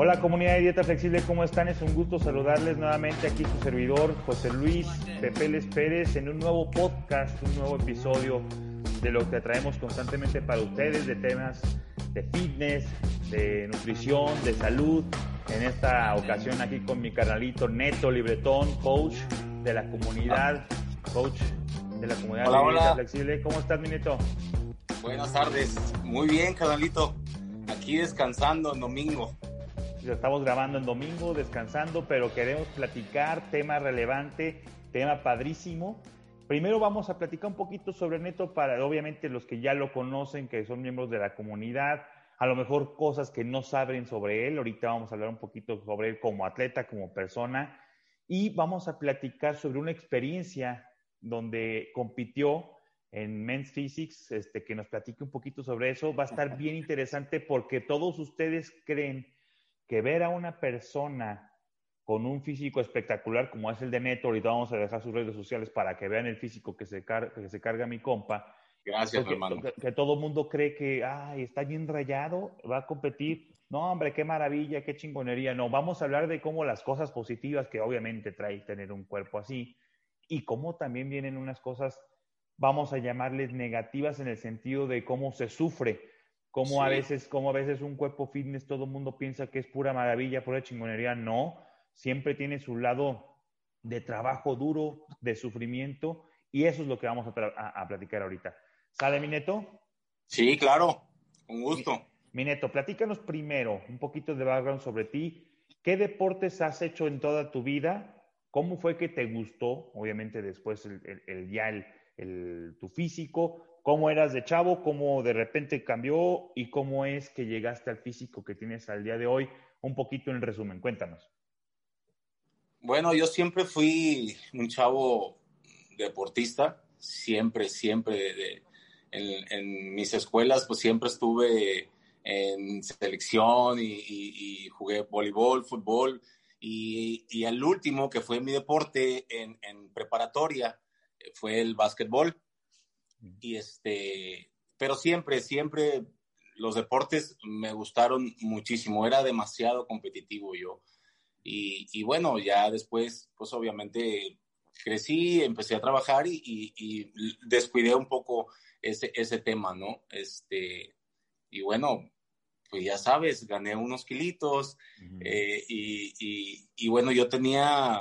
Hola comunidad de Dieta Flexible, ¿cómo están? Es un gusto saludarles nuevamente aquí su servidor José Luis Pepeles Pérez en un nuevo podcast, un nuevo episodio de lo que traemos constantemente para ustedes de temas de fitness, de nutrición, de salud. En esta ocasión aquí con mi canalito Neto Libretón, coach de la comunidad, coach de la comunidad hola, de hola. Dieta Flexible. ¿Cómo estás, mi Neto? Buenas tardes. Muy bien, canalito. Aquí descansando en domingo. Estamos grabando en domingo, descansando, pero queremos platicar tema relevante, tema padrísimo. Primero vamos a platicar un poquito sobre Neto para, obviamente, los que ya lo conocen, que son miembros de la comunidad, a lo mejor cosas que no saben sobre él. Ahorita vamos a hablar un poquito sobre él como atleta, como persona, y vamos a platicar sobre una experiencia donde compitió en Men's Physics, este, que nos platique un poquito sobre eso. Va a estar bien interesante porque todos ustedes creen que ver a una persona con un físico espectacular como es el de Neto, ahorita vamos a dejar sus redes sociales para que vean el físico que se, car que se carga mi compa. Gracias, Porque, hermano. que, que todo el mundo cree que, ay, está bien rayado, va a competir. No, hombre, qué maravilla, qué chingonería. No, vamos a hablar de cómo las cosas positivas que obviamente trae tener un cuerpo así y cómo también vienen unas cosas, vamos a llamarles negativas en el sentido de cómo se sufre como a veces, como a veces un cuerpo fitness todo el mundo piensa que es pura maravilla, pura chingonería, no, siempre tiene su lado de trabajo duro, de sufrimiento, y eso es lo que vamos a, tra- a- a platicar ahorita. ¿Sale, mi neto? Sí, claro. Un gusto. Mi neto, platícanos primero un poquito de background sobre ti. ¿Qué deportes has hecho en toda tu vida? ¿Cómo fue que te gustó? Obviamente después el, el- el- ya el, el- tu físico. ¿Cómo eras de chavo? ¿Cómo de repente cambió? ¿Y cómo es que llegaste al físico que tienes al día de hoy? Un poquito en resumen, cuéntanos. Bueno, yo siempre fui un chavo deportista. Siempre, siempre. en, mis escuelas, pues siempre estuve en selección y, jugué voleibol, fútbol. Y, y el último, que fue mi deporte en, en preparatoria, fue el básquetbol. Y este, pero siempre, siempre los deportes me gustaron muchísimo. Era demasiado competitivo yo. Y, y bueno, ya después, pues obviamente crecí, empecé a trabajar y, y- y descuidé un poco ese, ese tema, ¿no? Este, y bueno, pues ya sabes, gané unos kilitos y, y- y bueno, yo tenía,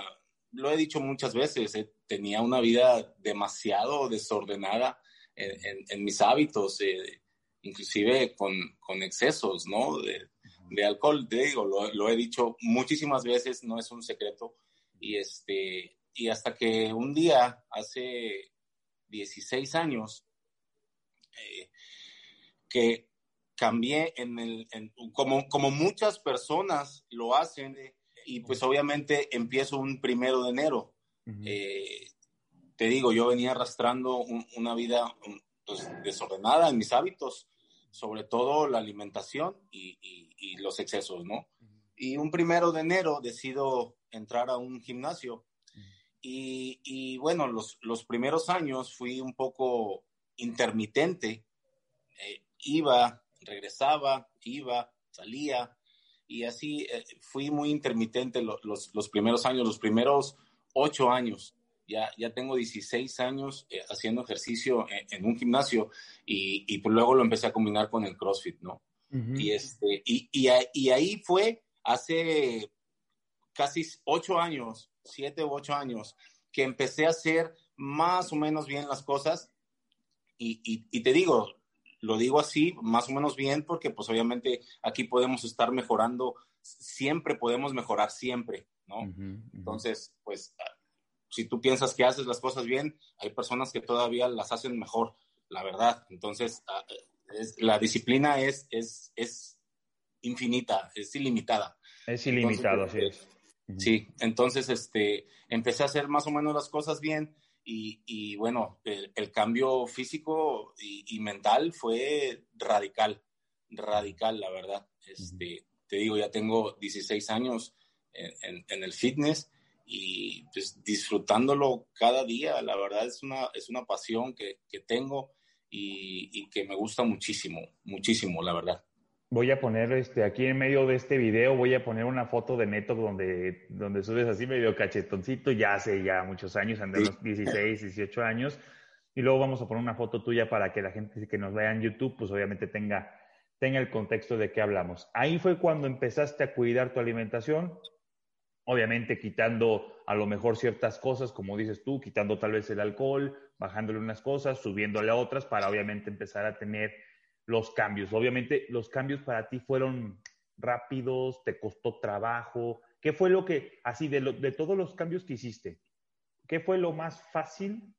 lo he dicho muchas veces, eh, tenía una vida demasiado desordenada en, en- en mis hábitos, eh, inclusive con, con excesos, ¿no? De, de alcohol, te digo, lo, lo he dicho muchísimas veces, no es un secreto. Y, este, y hasta que un día, hace 16 años, eh, que cambié en el, en- como, como muchas personas lo hacen, eh, y pues obviamente empiezo un primero de enero. Ujú. Eh, te digo, yo venía arrastrando un- una vida um, pues, desordenada en mis hábitos, sobre todo la alimentación y, y- y los excesos, ¿no? Y un primero de enero decido entrar a un gimnasio. Y, y bueno, los, los primeros años fui un poco intermitente. Eh, iba, regresaba, iba, salía. Y así eh, fui muy intermitente lo- los, los primeros años, los primeros ocho años. Ya, ya tengo 16 años eh, haciendo ejercicio en, en un gimnasio y, y pues luego lo empecé a combinar con el CrossFit, ¿no? Ujú. Y, este, y, y, a- y ahí fue hace casi ocho años, siete u ocho años, que empecé a hacer más o menos bien las cosas. Y, y, te digo, lo digo así, más o menos bien, porque pues obviamente aquí podemos estar mejorando, siempre podemos mejorar, siempre, ¿no? Ujú, ujú. Entonces, pues, si tú piensas que haces las cosas bien, hay personas que todavía las hacen mejor, la verdad. Entonces, ah, la disciplina es, es, es infinita, es ilimitada. Es ilimitado, así es. Sí, entonces este, empecé a hacer más o menos las cosas bien y, bueno, el, cambio físico y, mental fue radical, radical, la verdad. Este, Te digo, ya tengo 16 años en, el fitness y pues disfrutándolo cada día, la verdad es una, es una pasión que, que tengo y, y, que me gusta muchísimo, muchísimo, la verdad. Voy a poner este, aquí en medio de este video, voy a poner una foto de Neto donde, donde subes así medio cachetoncito, ya hace ya muchos años, ande unos 16, 18 años. Y luego vamos a poner una foto tuya para que la gente que nos vea en YouTube, pues obviamente tenga, tenga el contexto de qué hablamos. Ahí fue cuando empezaste a cuidar tu alimentación, obviamente quitando a lo mejor ciertas cosas, como dices tú, quitando tal vez el alcohol, bajándole unas cosas, subiéndole a otras, para obviamente empezar a tener los cambios. Obviamente los cambios para ti fueron rápidos, te costó trabajo. ¿Qué fue lo que, así, de, de todos los cambios que hiciste, qué fue lo más fácil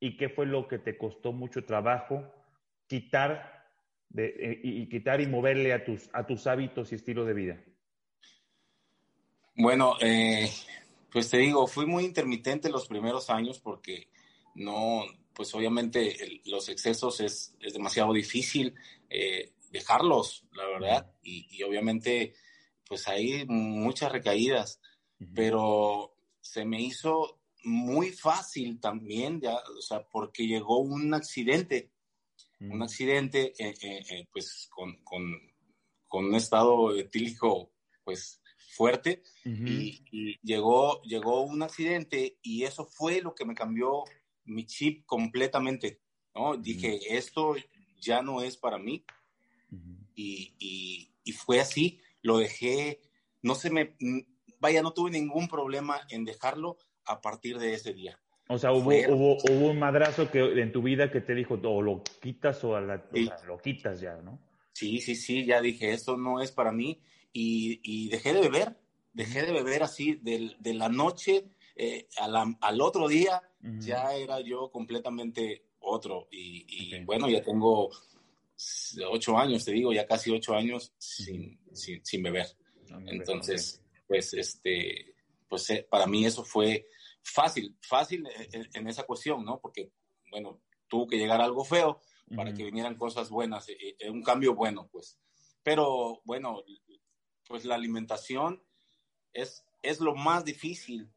y qué fue lo que te costó mucho trabajo quitar de, eh, y, quitar y moverle a tus, a tus hábitos y estilo de vida? Bueno, eh, pues te digo, fui muy intermitente los primeros años porque no, pues obviamente los excesos es, demasiado difícil eh, dejarlos, la verdad, y, obviamente pues hay muchas recaídas, pero se me hizo muy fácil también, ya, o sea, porque llegó un accidente, un accidente eh, eh, pues con, un estado etílico pues fuerte y, y, llegó, llegó un accidente y eso fue lo que me cambió mi chip completamente, ¿no? Dije, esto ya no es para mí. y, y, fue así, lo dejé, no se me, vaya, no tuve ningún problema en dejarlo a partir de ese día. O sea, hubo, hubo, hubo, un madrazo que, en tu vida que te dijo, o lo quitas o, lo quitas ya, ¿no? Sí, sí, sí, ya dije, esto no es para mí. Y, y dejé de beber, dejé de beber así de, de la noche eh, al otro día ya era yo completamente otro. Y, bueno, ya tengo ocho años, te digo, ya casi ocho años sin, sin, beber. Entonces, pues, este, pues eh, para mí eso fue fácil, fácil en, esa cuestión, ¿no? Porque, bueno, tuvo que llegar algo feo para que vinieran cosas buenas, eh, un cambio bueno, pues. Pero, bueno, pues la alimentación es, es lo más difícil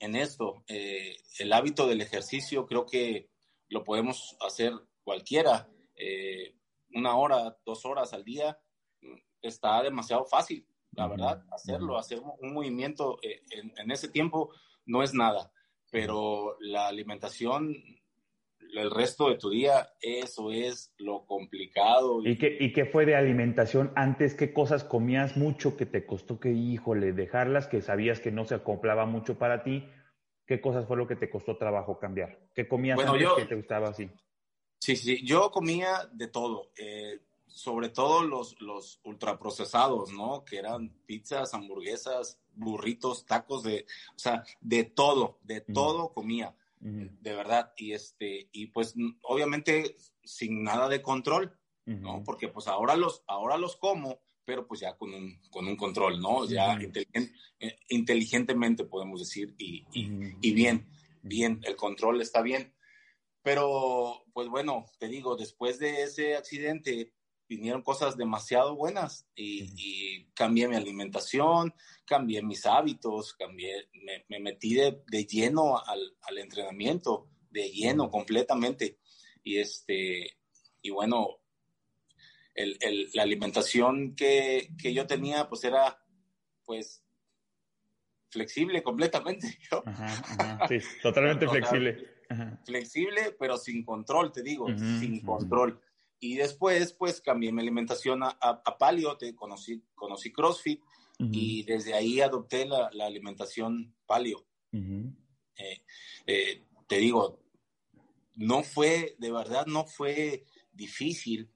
en esto. Eh, el hábito del ejercicio creo que lo podemos hacer cualquiera. Eh, una hora, dos horas al día está demasiado fácil, la verdad. Hacerlo, hacer un movimiento eh, en, ese tiempo no es nada, pero la alimentación el resto de tu día, eso es lo complicado. ¿Y qué, ¿Y qué fue de alimentación antes? ¿Qué cosas comías mucho que te costó que, híjole, dejarlas, que sabías que no se acoplaba mucho para ti? ¿Qué cosas fue lo que te costó trabajo cambiar? ¿Qué comías antes que te gustaba así? Sí, sí, yo comía de todo, eh, sobre todo los, los ultraprocesados, ¿no? Que eran pizzas, hamburguesas, burritos, tacos, de, o sea, de todo, de todo comía de verdad. Y este, y pues obviamente sin nada de control, ¿no? Porque pues ahora los, ahora los como, pero pues ya con un, con un control, ¿no? Ya eh, inteligentemente podemos decir, y, y, bien, bien, el control está bien. Pero, pues bueno, te digo, después de ese accidente, vinieron cosas demasiado buenas y, cambié mi alimentación, cambié mis hábitos, cambié, me, metí de, lleno al, entrenamiento, de lleno completamente. Y este, y bueno, la alimentación que, yo tenía, pues era, pues, flexible completamente. Sí, totalmente flexible. Flexible, pero sin control, te digo, sin control. Y después, pues, cambié mi alimentación a, a, palio, te conocí, conocí CrossFit y desde ahí adopté la, la alimentación palio. Eh, eh, te digo, no fue, de verdad, no fue difícil,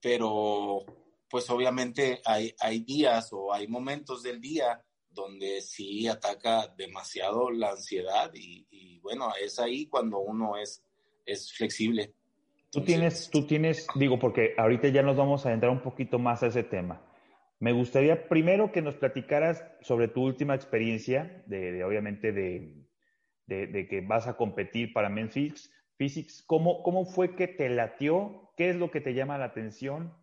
pero pues obviamente hay, hay días o hay momentos del día donde sí ataca demasiado la ansiedad y, y bueno, es ahí cuando uno es, es flexible. Tú tienes, tú tienes, digo, porque ahorita ya nos vamos a entrar un poquito más a ese tema. Me gustaría primero que nos platicaras sobre tu última experiencia, de, obviamente de, de, que vas a competir para Men's Physics. ¿Cómo, ¿Cómo fue que te latió? ¿Qué es lo que te llama la atención?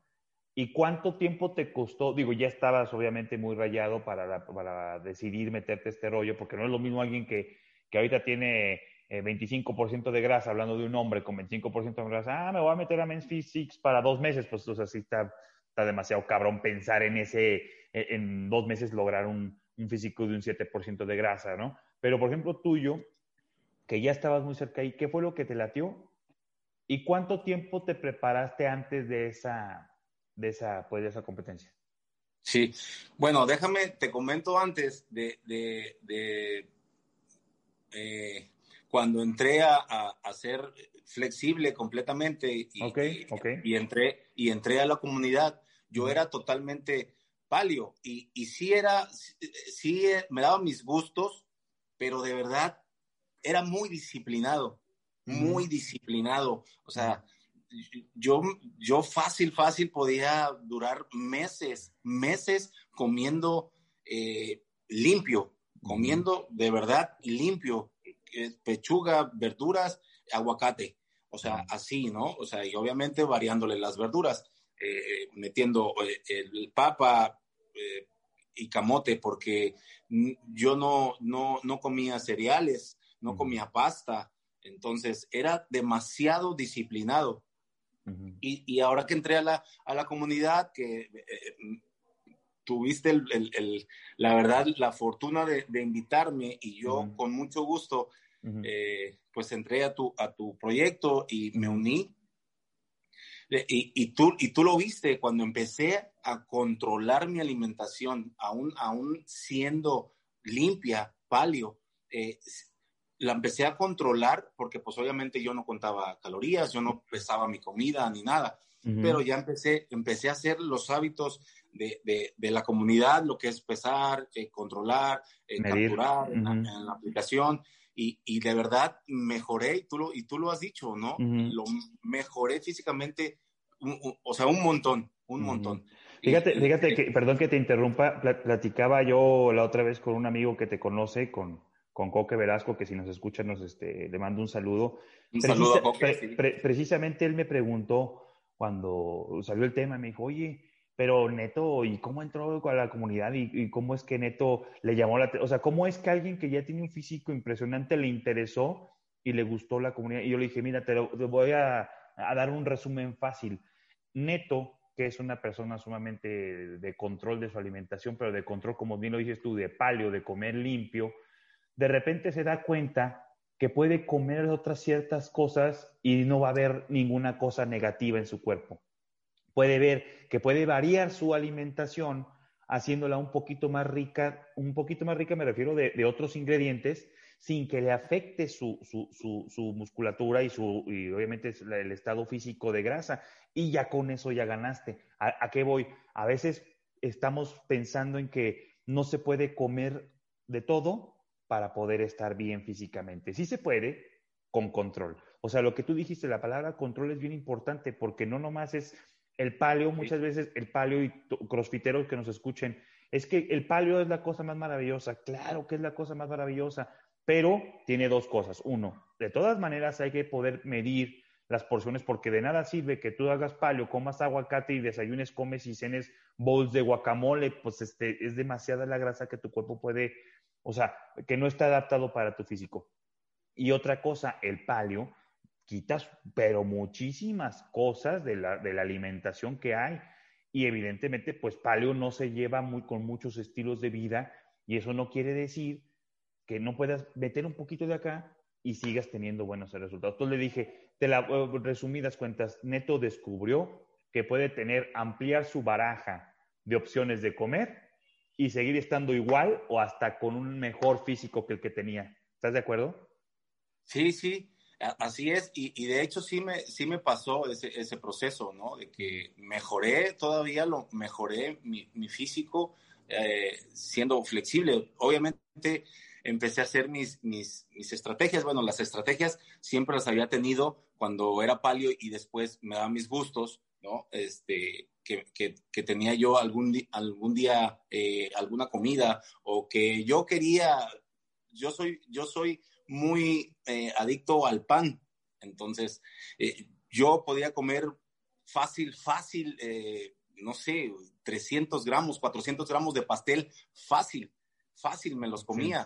¿Y cuánto tiempo te costó? Digo, ya estabas obviamente muy rayado para, para decidir meterte este rollo, porque no es lo mismo alguien que, que ahorita tiene 25% eh, de grasa, hablando de un hombre con 25% de grasa, ah, me voy a meter a Men's Physics para dos meses, pues o sea, sí está, está demasiado cabrón pensar en ese, e, en dos meses lograr un, un físico de un 7% de grasa, ¿no? Pero, por ejemplo, tuyo, que ya estabas muy cerca ahí, ¿qué fue lo que te latió? ¿Y cuánto tiempo te preparaste antes de esa, de esa, pues, de esa competencia? Sí, bueno, déjame, te comento antes de, de, de eh, cuando entré a, a, ser flexible completamente y, y, entré, y entré a la comunidad, yo era totalmente palio y, y sí era, sí me daba mis gustos, pero de verdad era muy disciplinado, muy disciplinado. O sea, yo, yo fácil, fácil podía durar meses, meses comiendo eh, limpio, comiendo de verdad limpio, eh, pechuga, verduras, aguacate. O sea, así, ¿no? O sea, y obviamente variándole las verduras, eh, metiendo el papa y camote, porque yo no, no, no comía cereales, no comía pasta, entonces era demasiado disciplinado. y, ahora que entré a la, a la comunidad, que eh, tuviste el, la verdad, la fortuna de, invitarme y yo con mucho gusto, eh, pues entré a tu, a tu proyecto y me uní. Y, y, tú, y tú lo viste cuando empecé a controlar mi alimentación, aún, aún siendo limpia, palio, eh, la empecé a controlar porque pues obviamente yo no contaba calorías, yo no pesaba mi comida ni nada, pero ya empecé, empecé a hacer los hábitos de, de, la comunidad, lo que es pesar, eh, controlar, eh, capturar en, la, aplicación y, y, de verdad mejoré y tú lo, y tú lo has dicho, ¿no? Lo mejoré físicamente, o sea, un montón, un montón. Fíjate, fíjate que, perdón que te interrumpa, platicaba yo la otra vez con un amigo que te conoce, con con Coque Velasco, que si nos escucha, nos, este, le mando un saludo. Un saludo a Coque. precisamente él me preguntó cuando salió el tema, me dijo, oye, pero Neto, ¿y cómo entró a la comunidad? ¿Y, cómo es que Neto le llamó la O sea, ¿cómo es que alguien que ya tiene un físico impresionante le interesó y le gustó la comunidad? Y yo le dije, mira, te, voy a, a, dar un resumen fácil. Neto, que es una persona sumamente de control de su alimentación, pero de control, como bien lo dices tú, de palio, de comer limpio, de repente se da cuenta que puede comer otras ciertas cosas y no va a haber ninguna cosa negativa en su cuerpo. Puede ver que puede variar su alimentación haciéndola un poquito más rica, un poquito más rica me refiero de, otros ingredientes, sin que le afecte su, musculatura y, su, y obviamente el estado físico de grasa. Y ya con eso ya ganaste. ¿A qué voy? A veces estamos pensando en que no se puede comer de todo para poder estar bien físicamente. Sí se puede con control. O sea, lo que tú dijiste, la palabra control es bien importante porque no nomás es el paleo, muchas veces el paleo y crossfiteros que nos escuchen, es que el paleo es la cosa más maravillosa. Claro que es la cosa más maravillosa, pero tiene dos cosas. Uno, de todas maneras hay que poder medir las porciones porque de nada sirve que tú hagas paleo, comas aguacate y desayunes, comes y cenes bowls de guacamole, pues este, es demasiada la grasa que tu cuerpo puede o sea, que no está adaptado para tu físico. Y otra cosa, el palio, quitas, pero muchísimas cosas de la, de la alimentación que hay. Y evidentemente, pues palio no se lleva muy, con muchos estilos de vida y eso no quiere decir que no puedas meter un poquito de acá y sigas teniendo buenos resultados. Entonces le dije, de la eh, resumidas cuentas, Neto descubrió que puede tener, ampliar su baraja de opciones de comer y seguir estando igual o hasta con un mejor físico que el que tenía. ¿Estás de acuerdo? Sí, sí, así es. Y, de hecho sí me, sí me pasó ese, ese, proceso, ¿no? De que mejoré todavía, lo mejoré mi, mi físico eh, siendo flexible. Obviamente empecé a hacer mis, mis, mis estrategias. Bueno, las estrategias siempre las había tenido cuando era palio y después me daban mis gustos ¿no? Este, que, que, tenía yo algún, algún día eh, alguna comida o que yo quería, yo soy, yo soy muy eh, adicto al pan, entonces eh, yo podía comer fácil, fácil, no sé, 300 gramos, 400 gramos de pastel, fácil, fácil me los comía.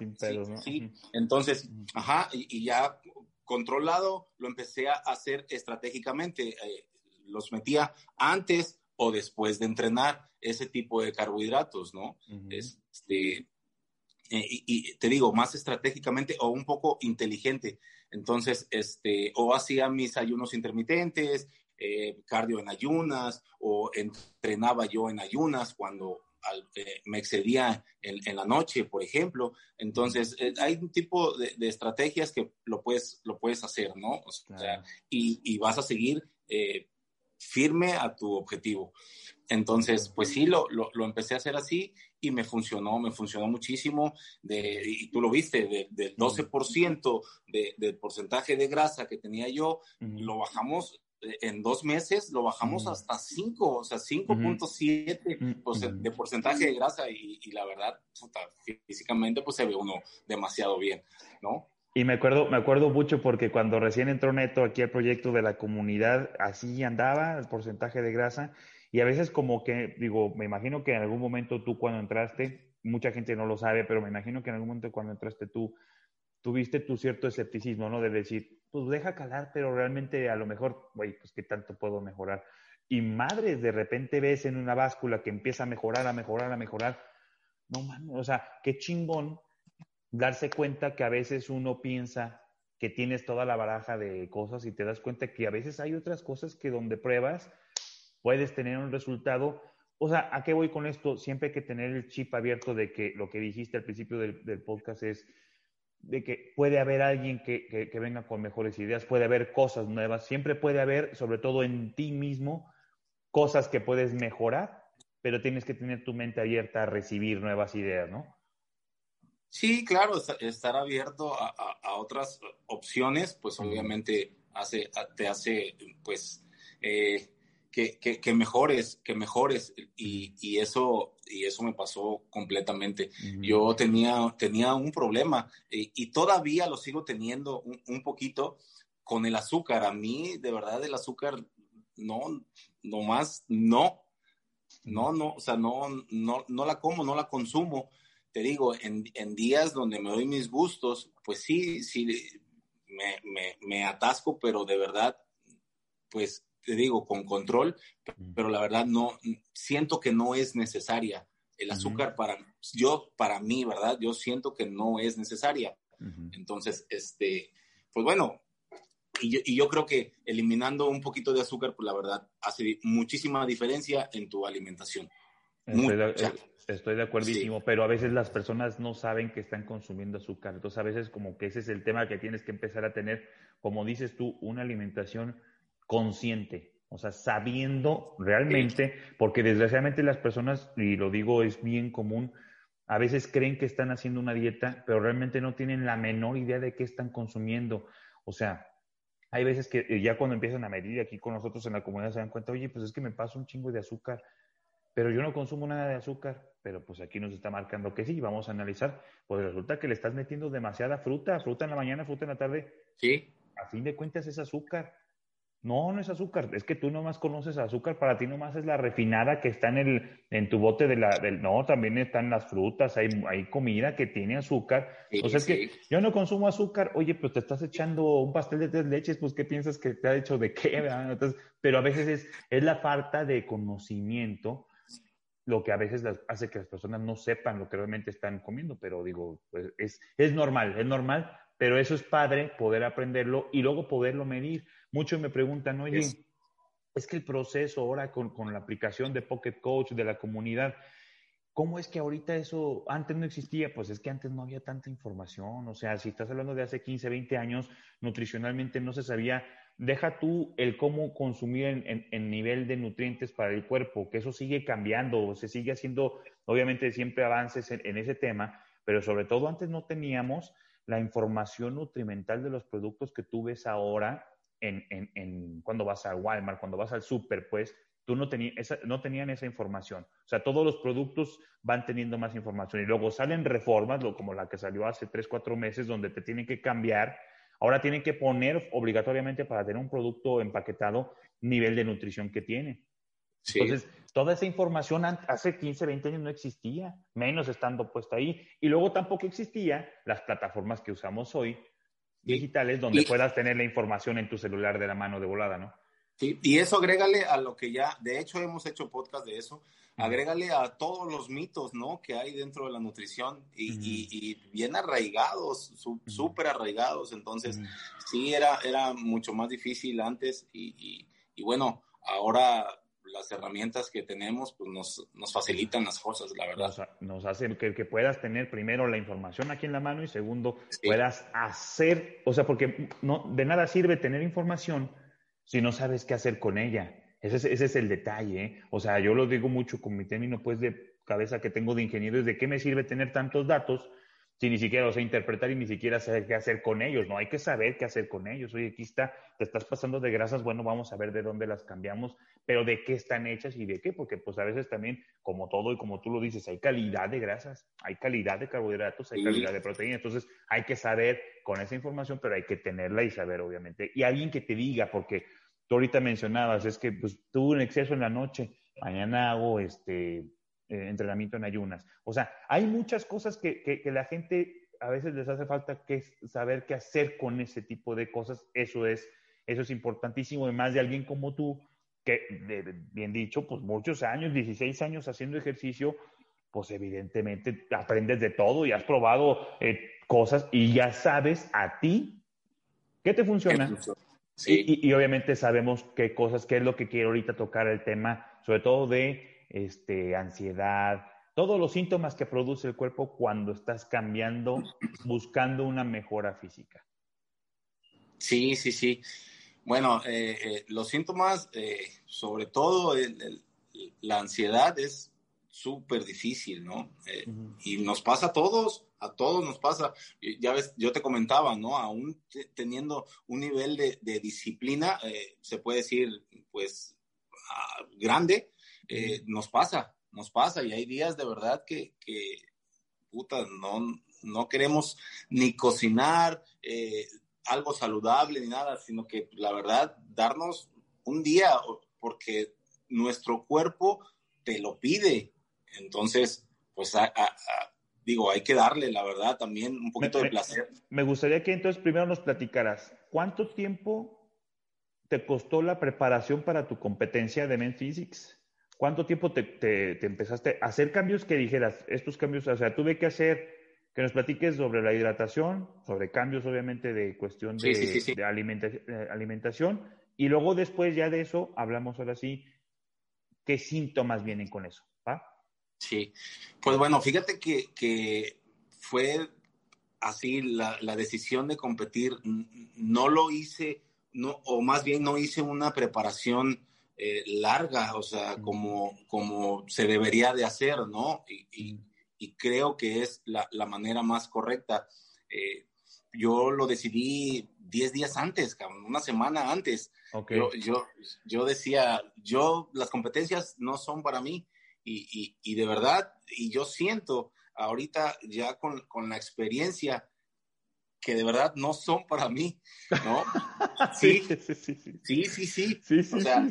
Sí, Entonces, ajá, y, ya controlado lo empecé a hacer estratégicamente. los metía antes o después de entrenar ese tipo de carbohidratos, ¿no? este, eh, y, te digo, más estratégicamente o un poco inteligente. Entonces, este, o hacía mis ayunos intermitentes, eh, cardio en ayunas, o entrenaba yo en ayunas cuando eh, me excedía en, la noche, por ejemplo. Entonces, hay un tipo de, estrategias que lo puedes, lo puedes hacer, ¿no? O sea, y, y, vas a seguir firme a tu objetivo. Entonces, pues sí, lo, lo, empecé a hacer así y me funcionó, me funcionó muchísimo. De, y tú lo viste, del 12% de, del porcentaje de grasa que tenía yo, lo bajamos eh, en dos meses, lo bajamos hasta 5, o sea, 5.7 de porcentaje de grasa y, y la verdad, físicamente pues se ve uno demasiado bien, ¿no? Y me acuerdo, me acuerdo mucho porque cuando recién entró Neto aquí al proyecto de la comunidad, así andaba el porcentaje de grasa. Y a veces como que, digo, me imagino que en algún momento tú cuando entraste, mucha gente no lo sabe, pero me imagino que en algún momento cuando entraste tú, tuviste tu cierto escepticismo, ¿no? De decir, pues deja calar, pero realmente a lo mejor, güey, pues qué tanto puedo mejorar. Y madres, de repente ves en una báscula que empieza a mejorar, a mejorar, a mejorar. No mames, o sea, qué chingón darse cuenta que a veces uno piensa que tienes toda la baraja de cosas y te das cuenta que a veces hay otras cosas que donde pruebas puedes tener un resultado. O sea, ¿a qué voy con esto? Siempre hay que tener el chip abierto de que lo que dijiste al principio del, podcast es de que puede haber alguien que, que, venga con mejores ideas, puede haber cosas nuevas, siempre puede haber, sobre todo en ti mismo, cosas que puedes mejorar, pero tienes que tener tu mente abierta a recibir nuevas ideas, ¿no? Sí, claro, estar abierto a, otras opciones, pues obviamente hace, te hace, pues, eh, que, mejores, que mejores, y, eso, y eso me pasó completamente. Yo tenía, tenía un problema y, todavía lo sigo teniendo un, poquito con el azúcar. A mí, de verdad, el azúcar, no, no más, no, no, no, o sea, no, no, no la como, no la consumo te digo, en, días donde me doy mis gustos, pues sí, sí, me, atasco, pero de verdad, pues te digo, con control, pero la verdad no, siento que no es necesaria. El azúcar para, yo, para mí, ¿verdad? Yo siento que no es necesaria. Entonces, este, pues bueno, y yo, y yo, creo que eliminando un poquito de azúcar, pues la verdad, hace muchísima diferencia en tu alimentación. Estoy de acuerdísimo, pero a veces las personas no saben que están consumiendo azúcar. Entonces, a veces como que ese es el tema que tienes que empezar a tener, como dices tú, una alimentación consciente. O sea, sabiendo realmente, porque desgraciadamente las personas, y lo digo, es bien común, a veces creen que están haciendo una dieta, pero realmente no tienen la menor idea de qué están consumiendo. O sea, hay veces que eh, ya cuando empiezan a medir aquí con nosotros en la comunidad se dan cuenta, oye, pues es que me paso un chingo de azúcar pero yo no consumo nada de azúcar, pero pues aquí nos está marcando que sí, vamos a analizar, pues resulta que le estás metiendo demasiada fruta, fruta en la mañana, fruta en la tarde. Sí. A fin de cuentas es azúcar. No, no es azúcar, es que tú nomás conoces azúcar, para ti nomás es la refinada que está en, el, en tu bote de la... Del, no, también están las frutas, hay, hay comida que tiene azúcar. o sea, es que yo no consumo azúcar, oye, pues te estás echando un pastel de tres leches, pues ¿qué piensas que te ha hecho de qué? Entonces, pero a veces es, es la falta de conocimiento lo que a veces hace que las personas no sepan lo que realmente están comiendo, pero digo, pues es, es normal, es normal, pero eso es padre poder aprenderlo y luego poderlo medir. Muchos me preguntan, oye, es, que el proceso ahora con, con, la aplicación de Pocket Coach, de la comunidad, ¿cómo es que ahorita eso antes no existía? Pues es que antes no había tanta información, o sea, si estás hablando de hace 15, 20 años, nutricionalmente no se sabía deja tú el cómo consumir en, nivel de nutrientes para el cuerpo, que eso sigue cambiando, se sigue haciendo, obviamente siempre avances en, ese tema, pero sobre todo antes no teníamos la información nutrimental de los productos que tú ves ahora en, cuando vas al Walmart, cuando vas al super, pues, tú no, tenías no tenían esa información. O sea, todos los productos van teniendo más información y luego salen reformas, como la que salió hace tres, cuatro meses, donde te tienen que cambiar. Ahora tienen que poner obligatoriamente para tener un producto empaquetado nivel de nutrición que tiene. Entonces, toda esa información hace 15, 20 años no existía, menos estando puesta ahí. Y luego tampoco existía las plataformas que usamos hoy, digitales, donde puedas tener la información en tu celular de la mano de volada, ¿no? Sí, y eso agrégale a lo que ya, de hecho hemos hecho podcast de eso, agrégale a todos los mitos, ¿no? Que hay dentro de la nutrición y, bien arraigados, súper arraigados. Entonces, sí, era, era mucho más difícil antes y, y bueno, ahora las herramientas que tenemos pues nos, nos facilitan las cosas, la verdad. Nos, hacen que, que, puedas tener primero la información aquí en la mano y segundo, puedas hacer, o sea, porque no, de nada sirve tener información si no sabes qué hacer con ella. Ese es, ese es el detalle. ¿eh? O sea, yo lo digo mucho con mi término pues de cabeza que tengo de ingeniero, es de qué me sirve tener tantos datos si ni siquiera los sé interpretar y ni siquiera sé qué hacer con ellos, ¿no? Hay que saber qué hacer con ellos. Oye, aquí está, te estás pasando de grasas, bueno, vamos a ver de dónde las cambiamos, pero de qué están hechas y de qué, porque pues a veces también, como todo y como tú lo dices, hay calidad de grasas, hay calidad de carbohidratos, hay calidad de proteínas, entonces hay que saber con esa información, pero hay que tenerla y saber, obviamente. Y alguien que te diga, porque tú ahorita mencionabas, es que pues tuve un exceso en la noche, mañana hago este eh, entrenamiento en ayunas. O sea, hay muchas cosas que, que, la gente a veces les hace falta que saber qué hacer con ese tipo de cosas. Eso es, eso es importantísimo, además de alguien como tú, que, bien dicho, pues muchos años, 16 años haciendo ejercicio, pues evidentemente aprendes de todo y has probado eh, cosas y ya sabes a ti qué te funciona. Y, y, obviamente sabemos qué cosas, qué es lo que quiero ahorita tocar el tema, sobre todo de este, ansiedad, todos los síntomas que produce el cuerpo cuando estás cambiando, buscando una mejora física. Sí, sí, sí. Bueno, eh, eh, los síntomas, eh, sobre todo la ansiedad es súper difícil, ¿no? Y nos pasa a todos, a todos nos pasa. Ya ves, yo te comentaba, ¿no? Aún teniendo un nivel de, disciplina, se puede decir, pues, ah, grande, eh, nos pasa, nos pasa y hay días de verdad que, puta, no, no queremos ni cocinar eh, algo saludable ni nada, sino que la verdad, darnos un día porque nuestro cuerpo te lo pide. Entonces, pues digo, hay que darle, la verdad, también un poquito de placer. Me gustaría que entonces primero nos platicaras, ¿cuánto tiempo te costó la preparación para tu competencia de Men Physics? ¿Cuánto tiempo te, empezaste a hacer cambios que dijeras, estos cambios, o sea, tuve que hacer, que nos platiques sobre la hidratación, sobre cambios obviamente de cuestión de, eh, alimentación, y luego después ya de eso hablamos ahora sí, ¿qué síntomas vienen con eso? Sí, pues bueno, fíjate que, fue así la, la, decisión de competir, no lo hice, no, o más bien no hice una preparación eh, larga, o sea, como, como se debería de hacer, ¿no? Y, creo que es la, manera más correcta. Eh, yo lo decidí 10 días antes, una semana antes. Yo, yo, yo, decía, yo, las competencias no son para mí. Y, y, de verdad, y yo siento ahorita ya con, con la experiencia que de verdad no son para mí, ¿no? Sí, sí, sí, sí. Sí, sí, sí. o sea,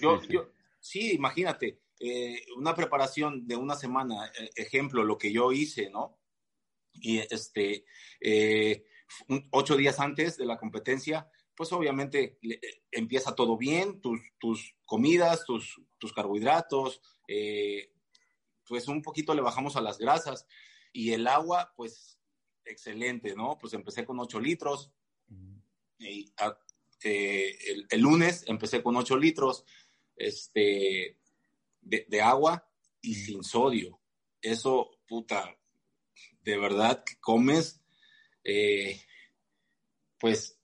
yo, yo, sí, imagínate, eh, una preparación de una semana, eh, ejemplo, lo que yo hice, ¿no? Y este, eh, ocho días antes de la competencia, pues obviamente empieza todo bien, tus, tus comidas, tus, tus carbohidratos, pues un poquito le bajamos a las grasas y el agua, pues excelente, ¿no? Pues empecé con 8 litros. Ah, eh, el, lunes empecé con 8 litros este, de, agua y sin sodio. Eso, puta, de verdad que comes, eh, pues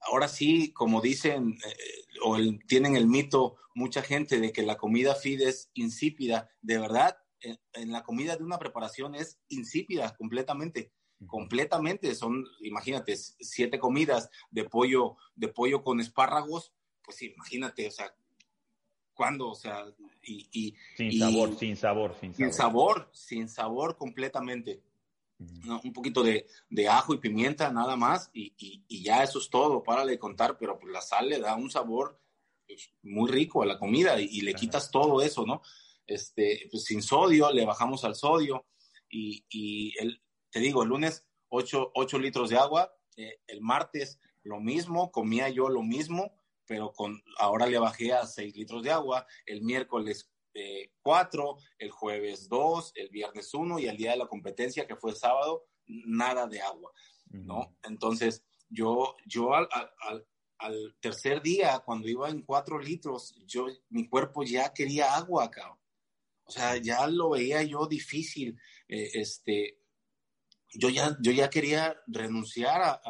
ahora sí, como dicen, eh, o tienen el mito mucha gente de que la comida feed es insípida, de verdad, en, la comida de una preparación es insípida completamente completamente. Son, imagínate, siete comidas de pollo, de pollo con espárragos, pues imagínate, o sea, ¿cuándo? O sea, y... sin sabor, sin sabor, sin sabor. Sin sabor, sin sabor completamente. un poquito de, de, ajo y pimienta nada más y, y, ya eso es todo, para de contar, pero pues la sal le da un sabor pues, muy rico a la comida y, le quitas todo eso, ¿no? Este, pues sin sodio, le bajamos al sodio y, y el, te digo, el lunes 8, 8 litros de agua, eh, el martes lo mismo, comía yo lo mismo, pero con, ahora le bajé a 6 litros de agua, el miércoles 4, eh, el jueves 2, el viernes 1 y el día de la competencia, que fue sábado, nada de agua, ¿no? Entonces, yo, yo al, al, al, tercer día, cuando iba en 4 litros, yo, mi cuerpo ya quería agua acá. O sea, ya lo veía yo difícil. Eh, este, yo ya, yo ya quería renunciar a,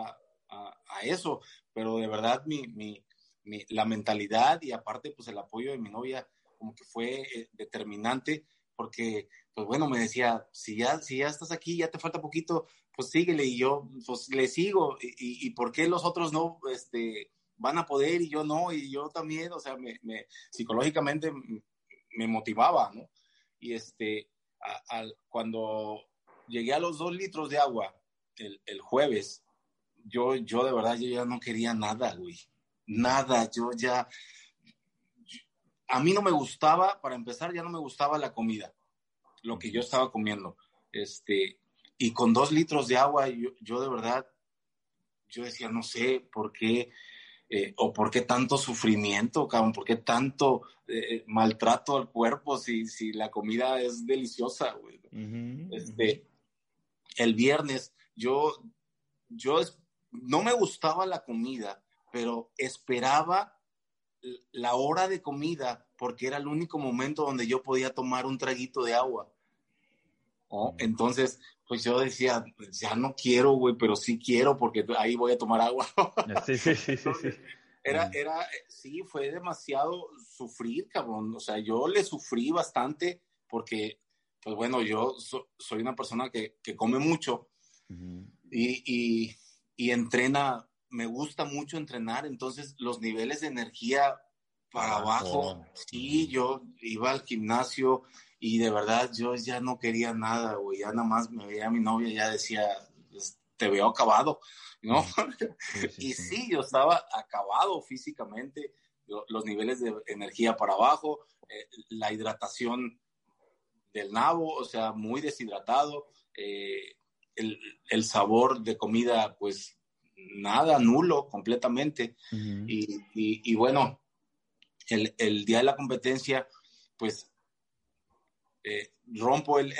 a, a eso, pero de verdad mi, mi, mi, la mentalidad y aparte pues el apoyo de mi novia como que fue eh, determinante porque pues bueno me decía si ya si ya estás aquí ya te falta poquito pues síguele y yo pues le sigo. Y, y, por qué los otros no este van a poder y yo no y yo también o sea me, me psicológicamente me motivaba no y este al cuando llegué a los dos litros de agua el, el jueves yo, yo de verdad, yo ya no quería nada, güey. Nada, yo ya... A mí no me gustaba, para empezar, ya no me gustaba la comida, lo que yo estaba comiendo. Este, y con dos litros de agua, yo, yo de verdad, yo decía, no sé por qué, eh, o por qué tanto sufrimiento, cabrón, por qué tanto eh, maltrato al cuerpo si, si la comida es deliciosa, güey. este, el viernes, yo, yo no me gustaba la comida, pero esperaba la hora de comida porque era el único momento donde yo podía tomar un traguito de agua. Entonces, pues yo decía, pues ya no quiero, güey, pero sí quiero porque ahí voy a tomar agua. sí, sí, sí, sí, Era, era, sí, fue demasiado sufrir, cabrón. O sea, yo le sufrí bastante porque, pues bueno, yo soy una persona que, come mucho y y entrena, me gusta mucho entrenar, entonces los niveles de energía para abajo, sí, yo iba al gimnasio y de verdad yo ya no quería nada, güey, ya nada más me veía a mi novia y ya decía, te veo acabado, ¿no? y sí, yo estaba acabado físicamente, los niveles de energía para abajo, eh, la hidratación del nabo, o sea, muy deshidratado, eh, el, sabor de comida, pues nada, nulo completamente. y, bueno, el, día de la competencia, pues eh, rompo el,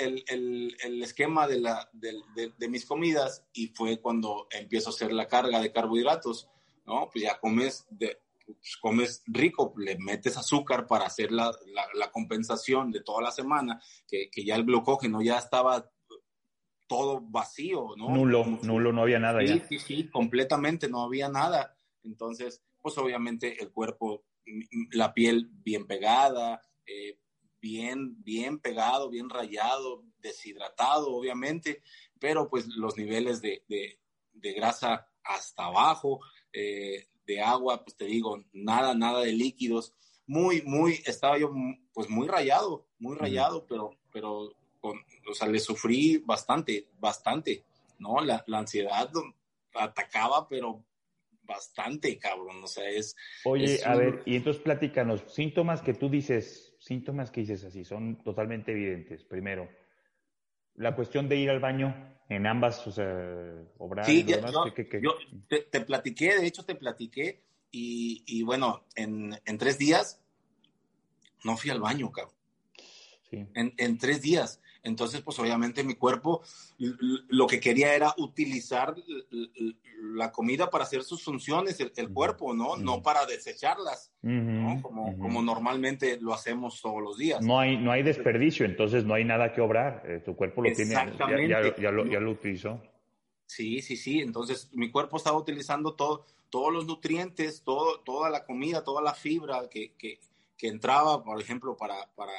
esquema de, la, de, mis comidas y fue cuando empiezo a hacer la carga de carbohidratos, ¿no? Pues ya comes, de, pues comes rico, le metes azúcar para hacer la, compensación de toda la semana, que, que, ya el glucógeno ya estaba todo vacío, ¿no? Nulo, nulo, no había nada sí, ya. Sí, sí, completamente, no había nada. Entonces, pues obviamente el cuerpo, la piel bien pegada, eh, bien, bien pegado, bien rayado, deshidratado, obviamente, pero pues los niveles de, de, grasa hasta abajo, eh, de agua, pues te digo, nada, nada de líquidos. Muy, muy, estaba yo pues muy rayado, muy rayado, pero, pero o sea, le sufrí bastante, bastante, ¿no? La, ansiedad atacaba, pero bastante, cabrón, o sea, es... Oye, a ver, y entonces platícanos, síntomas que tú dices, síntomas que dices así, son totalmente evidentes. Primero, la cuestión de ir al baño en ambas, o sea, obras. Sí, yo, te, platiqué, de hecho te platiqué, y, bueno, en, en, tres días no fui al baño, cabrón. Sí. En, en, tres días. Entonces, pues obviamente mi cuerpo lo que quería era utilizar la comida para hacer sus funciones, el, cuerpo, ¿no? No para desecharlas, ¿no? Como, como normalmente lo hacemos todos los días. No hay, no hay desperdicio, entonces no hay nada que obrar. Eh, tu cuerpo lo tiene, ya, ya, lo, ya lo utilizó. Sí, sí, sí. Entonces mi cuerpo estaba utilizando todo, todos los nutrientes, todo, toda la comida, toda la fibra que, que, que entraba, por ejemplo, para, para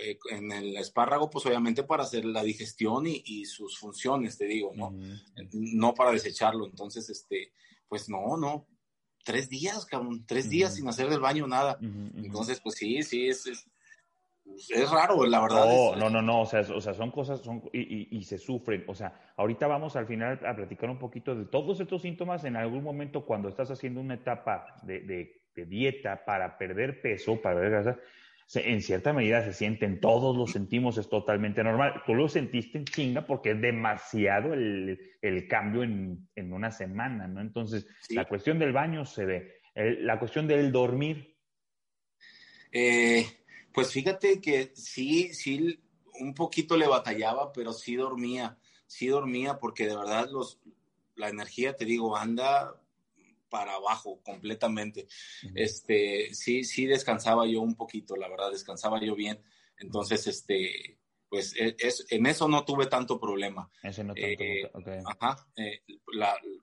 eh, en el espárrago, pues obviamente para hacer la digestión y, sus funciones, te digo, ¿no? No para desecharlo. Entonces, este, pues no, no. tres días, cabrón, tres días sin hacer del baño nada. Entonces, pues sí, sí, es, es, raro, la verdad. No, no, no, no, o sea, o sea son cosas, son, y, y, se sufren. O sea, ahorita vamos al final a platicar un poquito de todos estos síntomas en algún momento cuando estás haciendo una etapa de, de, de dieta para perder peso, para perder grasa en cierta medida se sienten, todos lo sentimos, es totalmente normal. Tú lo sentiste en chinga porque es demasiado el, cambio en, una semana, ¿no? Entonces, la cuestión del baño se ve. la cuestión del dormir. Eh, pues fíjate que sí, sí, un poquito le batallaba, pero sí dormía, sí dormía porque de verdad los, la energía, te digo, anda para abajo completamente. Este, sí, sí descansaba yo un poquito, la verdad, descansaba yo bien. Entonces, este, pues e, es, en eso no tuve tanto problema. Eso no tanto, eh, Ajá. Eh,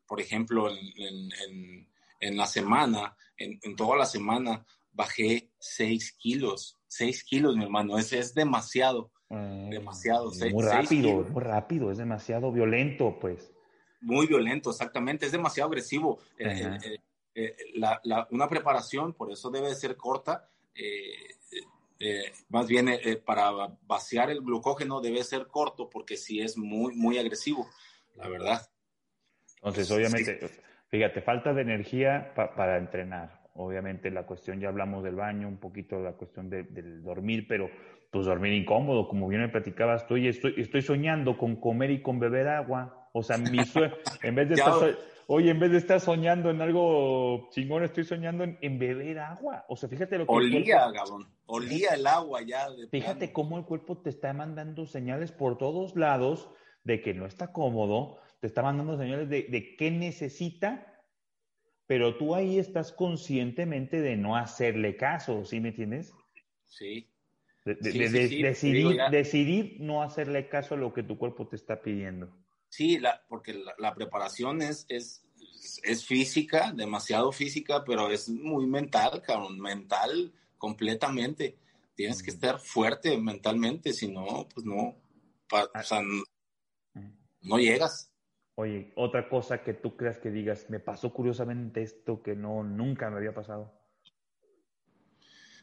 por ejemplo, en, en, la semana, en, toda la semana, bajé 6 kilos. 6 kilos, mi hermano, ese es demasiado. Demasiado. Muy rápido, muy rápido, es demasiado violento, pues muy violento, exactamente, es demasiado agresivo. Eh, eh, eh, una preparación, por eso debe ser corta, más bien para vaciar el glucógeno debe ser corto porque sí es muy, muy agresivo, la verdad. Entonces, obviamente, fíjate, falta de energía para entrenar. Obviamente la cuestión, ya hablamos del baño, un poquito la cuestión del dormir, pero pues dormir incómodo, como bien me platicabas tú, y estoy, estoy soñando con comer y con beber agua. O sea, mi sueño, en vez de estar, oye, en vez de estar soñando en algo chingón, estoy soñando en, beber agua. O sea, fíjate lo que... Olía, olía el agua ya. fíjate cómo el cuerpo te está mandando señales por todos lados de que no está cómodo, te está mandando señales de, de qué necesita, pero tú ahí estás conscientemente de no hacerle caso, ¿sí me entiendes? Sí. De, decidir, decidir no hacerle caso a lo que tu cuerpo te está pidiendo. Sí, la, porque la, preparación es, es, es, física, demasiado física, pero es muy mental, cabrón, mental completamente. Tienes que estar fuerte mentalmente, si no, pues no, o sea, no, llegas. Oye, otra cosa que tú creas que digas, me pasó curiosamente esto que no, nunca me había pasado.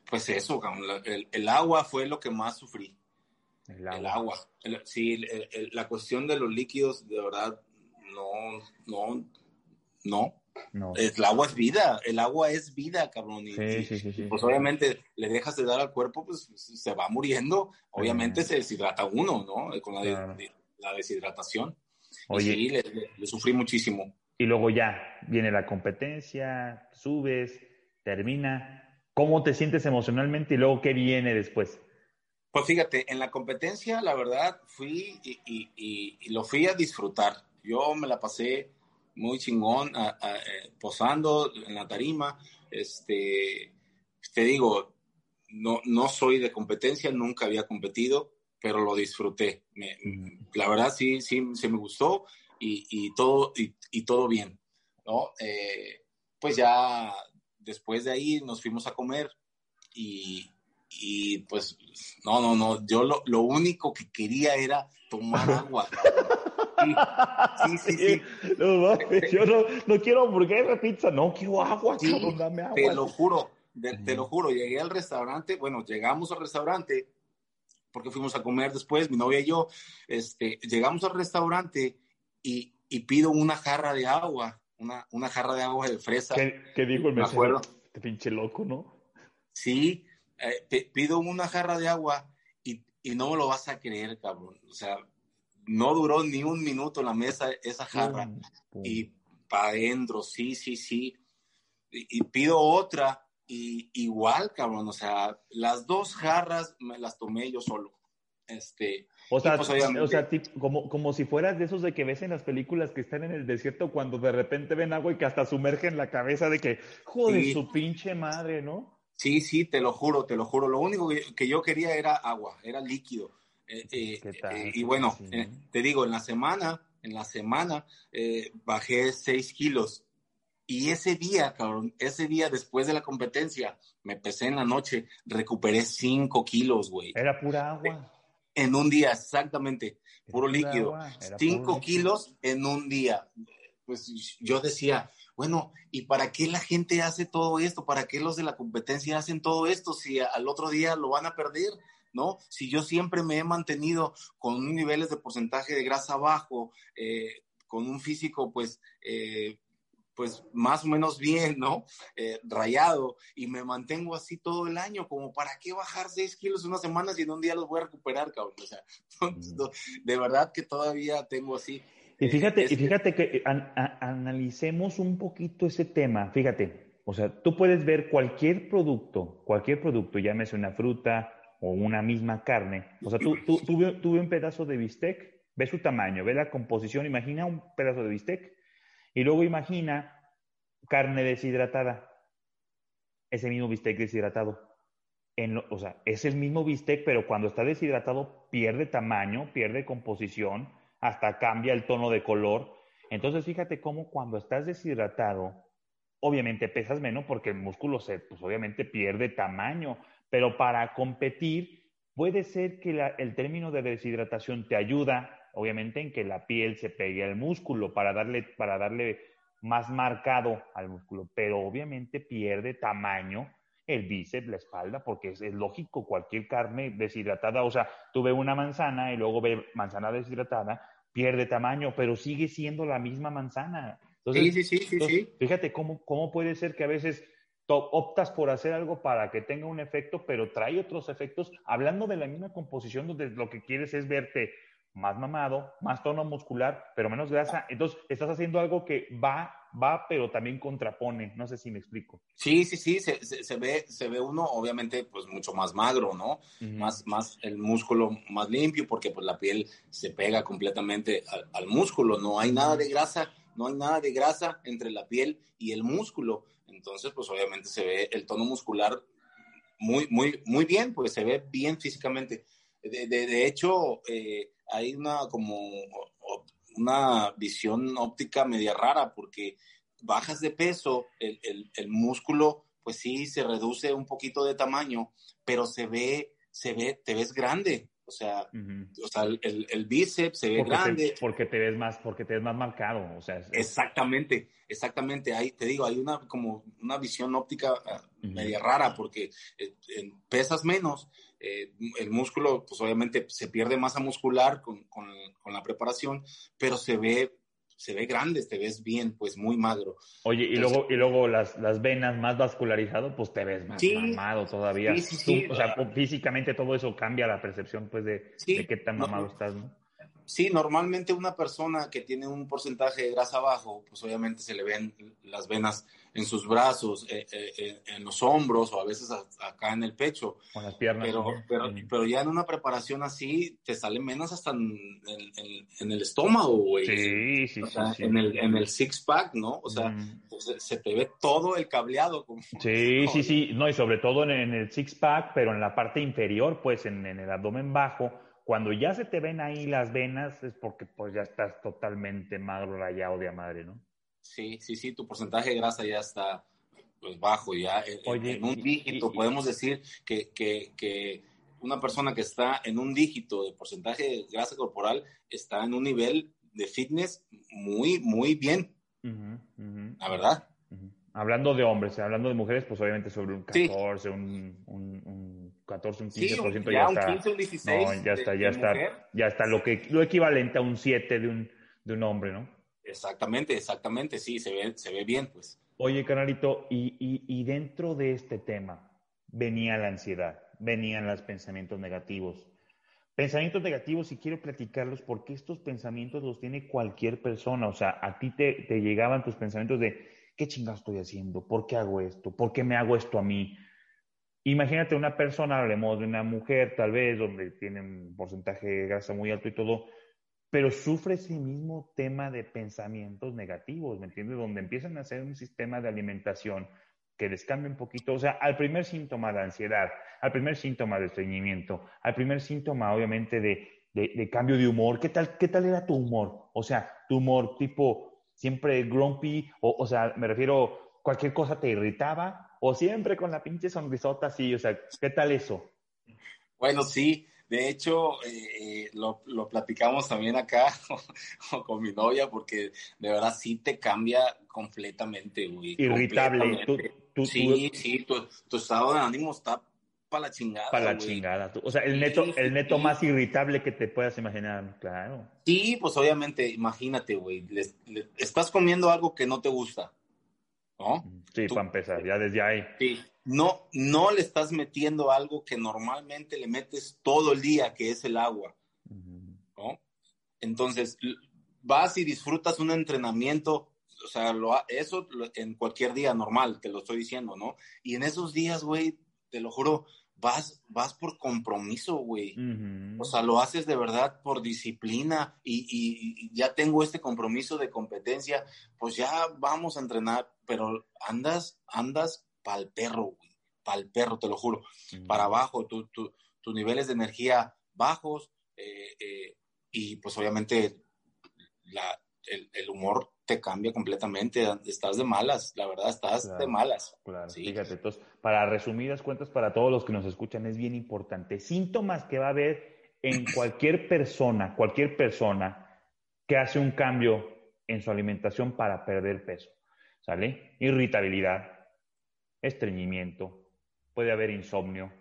Pues eso, cabrón, el, el agua fue lo que más sufrí. El agua. sí, la cuestión de los líquidos, de verdad, no, no, no. El agua es vida, el agua es vida, cabrón. Y, pues obviamente le dejas de dar al cuerpo, pues se va muriendo. Obviamente se deshidrata uno, ¿no? Con la, deshidratación. Oye. sí, le, sufrí muchísimo. Y luego ya viene la competencia, subes, termina. ¿Cómo te sientes emocionalmente y luego qué viene después? Pues fíjate, en la competencia, la verdad, fui y, lo fui a disfrutar. Yo me la pasé muy chingón eh, posando en la tarima. Este, te digo, no, no soy de competencia, nunca había competido, pero lo disfruté. la verdad, sí, sí, se me gustó y, todo, y, todo bien. ¿no? Eh, pues ya después de ahí nos fuimos a comer y, y pues, no, no, no, yo lo, lo único que quería era tomar agua. Sí, sí, sí. No, yo no, no, quiero hamburguesa, pizza, no, quiero agua, dame agua. Te lo juro, te lo juro, llegué al restaurante, bueno, llegamos al restaurante, porque fuimos a comer después, mi novia y yo, este, llegamos al restaurante y, y pido una jarra de agua, una, una jarra de agua de fresa. ¿Qué, dijo el mesero? Este pinche loco, ¿no? Sí, eh, pido una jarra de agua y, y, no me lo vas a creer, cabrón. O sea, no duró ni un minuto en la mesa esa jarra. Y para adentro, sí, sí, sí. Y, pido otra y igual, cabrón. O sea, las dos jarras me las tomé yo solo. Este, o sea, pues, o sea como, como si fueras de esos de que ves en las películas que están en el desierto cuando de repente ven agua y que hasta sumergen la cabeza de que, joder, su pinche madre, ¿no? Sí, sí, te lo juro, te lo juro. Lo único que, yo quería era agua, era líquido. Eh, eh, eh, y bueno, te digo, en la semana, en la semana bajé 6 kilos. Y ese día, cabrón, ese día después de la competencia, me pesé en la noche, recuperé 5 kilos, güey. Era pura agua. En un día, exactamente, puro líquido. 5 kilos en un día. Pues yo decía, bueno, ¿y para qué la gente hace todo esto? ¿Para qué los de la competencia hacen todo esto si al otro día lo van a perder? ¿No? Si yo siempre me he mantenido con niveles de porcentaje de grasa bajo, eh, con un físico, pues, eh, pues más o menos bien, ¿no? Eh, rayado, y me mantengo así todo el año, como para qué bajar 6 kilos una semana si en un día los voy a recuperar, cabrón. O sea, de verdad que todavía tengo así. Y fíjate, y fíjate que analicemos un poquito ese tema, fíjate, o sea, tú puedes ver cualquier producto, cualquier producto, llámese una fruta o una misma carne, o sea, tú, tú, tú, un pedazo de bistec, ve su tamaño, ve la composición, imagina un pedazo de bistec. Y luego imagina carne deshidratada, ese mismo bistec deshidratado. En o sea, es el mismo bistec, pero cuando está deshidratado pierde tamaño, pierde composición, hasta cambia el tono de color. Entonces, fíjate cómo cuando estás deshidratado, obviamente pesas menos porque el músculo se, pues obviamente pierde tamaño, pero para competir puede ser que el término de deshidratación te ayuda, obviamente, en que la piel se pegue al músculo para darle, para darle más marcado al músculo, pero obviamente pierde tamaño el bíceps, la espalda, porque es, lógico, cualquier carne deshidratada, o sea, tú ves una manzana y luego ves manzana deshidratada, pierde tamaño, pero sigue siendo la misma manzana. sí, sí, sí, sí, Fíjate cómo, cómo puede ser que a veces optas por hacer algo para que tenga un efecto, pero trae otros efectos, hablando de la misma composición, donde lo que quieres es verte más mamado, más tono muscular, pero menos grasa. Entonces, estás haciendo algo que va, va, pero también contrapone. No sé si me explico. Sí, sí, sí, se, se, ve, se ve uno, obviamente, pues mucho más magro, ¿no? Más, más el músculo más limpio, porque pues la piel se pega completamente al, músculo. No hay nada de grasa, no hay nada de grasa entre la piel y el músculo. Entonces, pues obviamente se ve el tono muscular muy, muy, muy bien, pues se ve bien físicamente. De, de, de hecho, eh, hay una como una visión óptica media rara porque bajas de peso, el, el, músculo pues sí se reduce un poquito de tamaño, pero se ve, se ve, te ves grande. O sea, o sea el, el, bíceps se ve grande. porque te ves más, porque te ves más marcado. O sea, Exactamente, exactamente. Ahí te digo, hay una como una visión óptica ah, media rara porque eh, pesas menos, eh, el músculo, pues obviamente se pierde masa muscular con, con, la preparación, pero se ve, se ve grande, te ves bien, pues muy magro. Oye, y luego, y luego las, las venas más vascularizado, pues te ves más mamado todavía. Sí, o sea, físicamente todo eso cambia la percepción, pues, de, de qué tan mamado estás, ¿no? Sí, normalmente una persona que tiene un porcentaje de grasa bajo, pues obviamente se le ven las venas en sus brazos, eh, eh, eh, en los hombros o a veces acá en el pecho. Con las piernas. Pero, pero, pero, ya en una preparación así te salen menos hasta en, en, el estómago, güey. Sí, sí, sí, En, el, en el six-pack, ¿no? O sea, pues, se, te ve todo el cableado. Como, sí, sí, sí. No, y sobre todo en, el six-pack, pero en la parte inferior, pues en, el abdomen bajo cuando ya se te ven ahí las venas es porque pues ya estás totalmente magro, rayado de madre, ¿no? Sí, sí, sí, tu porcentaje de grasa ya está pues bajo, ya en, un dígito. podemos decir que, que, que, una persona que está en un dígito de porcentaje de grasa corporal está en un nivel de fitness muy, muy bien. La verdad. Hablando de hombres, hablando de mujeres, pues obviamente sobre un 14, un, un, 14, un 15% ya, está. 15, un 16 no, ya está, ya está, ya está lo que lo equivalente a un 7 de un, de un hombre, ¿no? Exactamente, exactamente, sí, se ve, se ve bien, pues. Oye, canalito, y, y, y dentro de este tema venía la ansiedad, venían los pensamientos negativos. Pensamientos negativos, y quiero platicarlos porque estos pensamientos los tiene cualquier persona. O sea, a ti te, te llegaban tus pensamientos de ¿qué chingado estoy haciendo? ¿Por qué hago esto? ¿Por qué me hago esto a mí? Imagínate una persona, hablemos de una mujer tal vez, donde tiene un porcentaje de grasa muy alto y todo, pero sufre ese mismo tema de pensamientos negativos, ¿me entiendes? Donde empiezan a hacer un sistema de alimentación que les cambia un poquito, o sea, al primer síntoma de ansiedad, al primer síntoma de estreñimiento, al primer síntoma, obviamente, de, de, cambio de humor, ¿qué tal, ¿qué tal era tu humor? O sea, tu humor tipo siempre grumpy, o, o sea, me refiero, cualquier cosa te irritaba, o siempre con la pinche sonrisota así, o sea, ¿qué tal eso? Bueno, sí, de hecho, eh, lo, lo, platicamos también acá con mi novia, porque de verdad sí te cambia completamente, güey. Irritable. sí, sí, tu, tu, estado de ánimo está para la chingada. Para la chingada. O sea, el neto, el neto más irritable que te puedas imaginar, claro. Sí, pues obviamente, imagínate, güey, estás comiendo algo que no te gusta, ¿no? Sí, para empezar, ya desde ahí. Sí no, no le estás metiendo algo que normalmente le metes todo el día, que es el agua. ¿no? Entonces, vas y disfrutas un entrenamiento, o sea, lo, eso en cualquier día normal, te lo estoy diciendo, ¿no? Y en esos días, güey, te lo juro, vas, vas por compromiso, güey. O sea, lo haces de verdad por disciplina y, y, ya tengo este compromiso de competencia, pues ya vamos a entrenar, pero andas, andas para el perro, güey, para el perro, te lo juro, para abajo, tus niveles de energía bajos eh, eh, y pues obviamente el, humor te cambia completamente, estás de malas, la verdad, estás de malas. Claro, fíjate, entonces, para resumidas cuentas, para todos los que nos escuchan, es bien importante, síntomas que va a haber en cualquier persona, cualquier persona que hace un cambio en su alimentación para perder peso, ¿sale? Irritabilidad, estreñimiento, puede haber insomnio,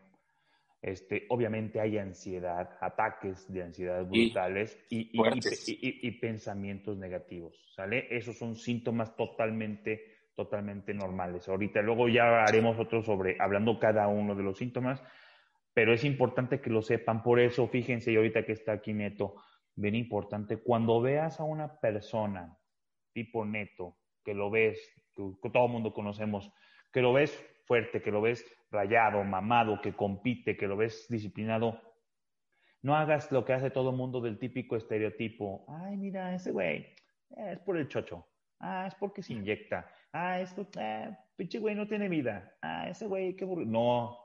este, obviamente hay ansiedad, ataques de ansiedad brutales y, y, pensamientos negativos, ¿sale? Esos son síntomas totalmente, totalmente normales. Ahorita luego ya haremos otro sobre, hablando cada uno de los síntomas, pero es importante que lo sepan. Por eso, fíjense, y ahorita que está aquí Neto, bien importante, cuando veas a una persona tipo Neto, que lo ves, que todo el mundo conocemos, que lo ves fuerte, que lo ves rayado, mamado, que compite, que lo ves disciplinado, no hagas lo que hace todo el mundo del típico estereotipo. Ay, mira, ese güey es por el chocho. Ah, es porque se inyecta. Ah, esto, eh, pinche güey no tiene vida. Ah, ese güey, qué burro. No,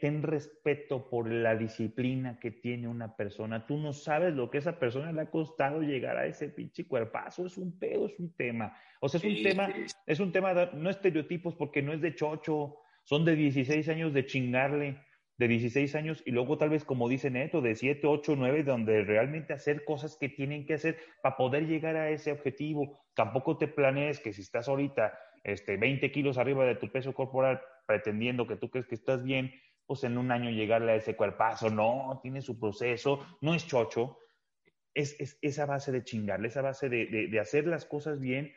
Ten, respeto por la disciplina que tiene una persona. Tú no sabes lo que esa persona le ha costado llegar a ese pinche cuerpazo. Es un pedo, es un tema. O sea, es un tema, es un tema, de, no estereotipos porque no es de chocho. Son de 16 años de chingarle, de 16 años y luego tal vez, como dice Neto, de 7, 8, 9, donde realmente hacer cosas que tienen que hacer para poder llegar a ese objetivo. Tampoco te planees que si estás ahorita este, 20 kilos arriba de tu peso corporal, pretendiendo que tú crees que estás bien, pues en un año llegarle a ese cuerpazo. No, tiene su proceso, no es chocho. Es, es esa base de chingarle, esa base de, de, hacer las cosas bien,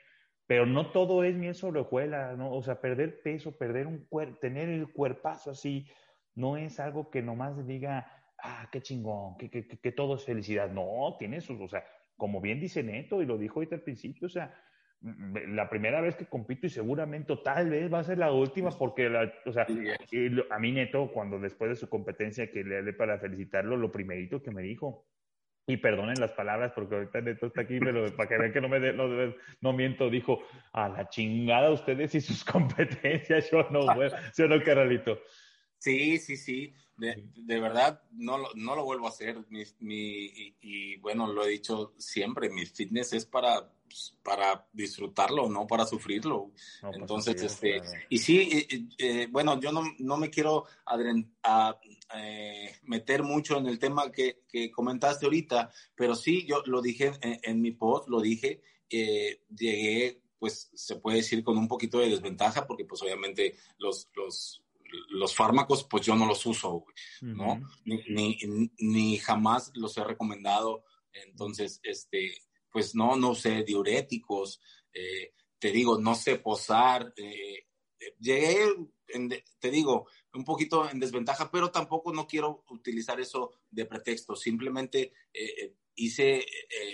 pero no todo es miel sobre hojuelas, ¿no? O sea, perder peso, perder un cuerpo, tener el cuerpazo así, no es algo que nomás diga, ah, qué chingón, que, que, que, todo es felicidad. No, tiene sus, o sea, como bien dice Neto y lo dijo ahorita al principio, o sea, la primera vez que compito y seguramente tal vez va a ser la última porque, o sea, a mí Neto, cuando después de su competencia que le hablé para felicitarlo, lo primerito que me dijo, y perdonen las palabras porque ahorita Neto está aquí, pero para que vean que no me no, no, miento, dijo, a la chingada ustedes y sus competencias, yo no, ¿sí o no, caralito? Sí, sí, sí. De, de, verdad, no, no lo vuelvo a hacer. Mi, y, bueno, lo he dicho siempre, mi fitness es para, para disfrutarlo, no para sufrirlo. Pues, Entonces, este, y sí, eh, eh, bueno, yo no, no, me quiero a, eh, meter mucho en el tema que, que, comentaste ahorita, pero sí, yo lo dije en, en mi post, lo dije, llegué, pues se puede decir con un poquito de desventaja, porque pues obviamente los, los los fármacos, pues yo no los uso, ¿no? ni, ni, jamás los he recomendado. Entonces, este, pues no, no sé, diuréticos, eh, te digo, no sé posar. Eh, llegué, te digo, un poquito en desventaja, pero tampoco no quiero utilizar eso de pretexto. Simplemente eh, hice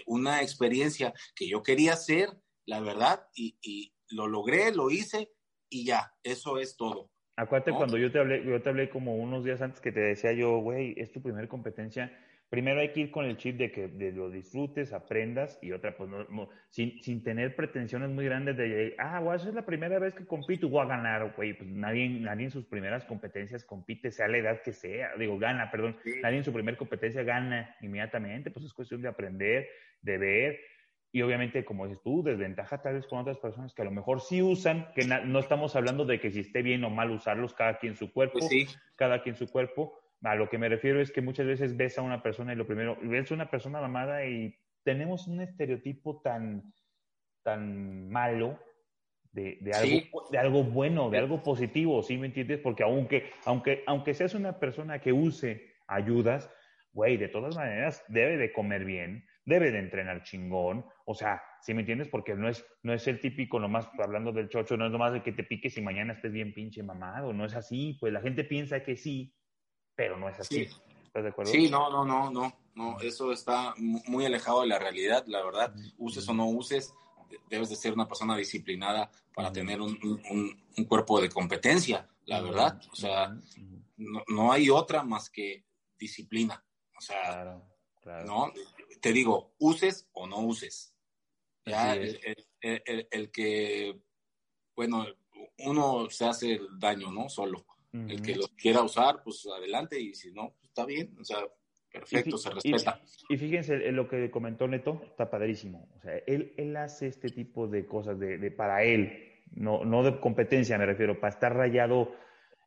una experiencia que yo quería hacer, la verdad, y, y lo logré, lo hice y ya, eso es todo. Acuérdate cuando yo te hablé, yo te hablé como unos días antes que te decía yo, güey, es tu primera competencia. Primero hay que ir con el chip de que de lo disfrutes, aprendas y otra, pues no, sin, sin, tener pretensiones muy grandes de, ah, güey, esa es la primera vez que compito, voy a ganar, güey. Pues nadie, nadie en sus primeras competencias compite, sea la edad que sea, digo, gana, perdón. Nadie en su primera competencia gana inmediatamente, pues es cuestión de aprender, de ver y obviamente, como dices tú, desventaja tal vez con otras personas que a lo mejor sí usan, que no estamos hablando de que si esté bien o mal usarlos, cada quien su cuerpo, pues cada quien su cuerpo, A lo que me refiero es que muchas veces ves a una persona y lo primero, ves a una persona mamada y tenemos un estereotipo tan, tan malo de, de, algo, de algo bueno, de algo positivo, ¿sí me entiendes? Porque aunque, aunque, aunque seas una persona que use ayudas, güey, de todas maneras debe de comer bien, debe de entrenar chingón, o sea, ¿sí me entiendes? Porque no es, no es el típico, nomás hablando del chocho, no es nomás de que te piques y mañana estés bien pinche mamado, no es así, pues la gente piensa que sí, pero no es así. ¿Estás de acuerdo? Sí, no, no, no, no, no, eso está muy alejado de la realidad, la verdad, uses o no uses, debes de ser una persona disciplinada para tener un, un, cuerpo de competencia, la verdad, o sea, no, no hay otra más que disciplina. O sea, ¿no? Te digo, uses o no uses. Ya el, que, bueno, uno se hace el daño, ¿no? Solo. El que lo quiera usar, pues adelante, y si no, pues, está bien, o sea, perfecto, se respeta. Y, fíjense, lo que comentó Neto, está padrísimo. O sea, él, él hace este tipo de cosas de, de para él, no, no de competencia me refiero, para estar rayado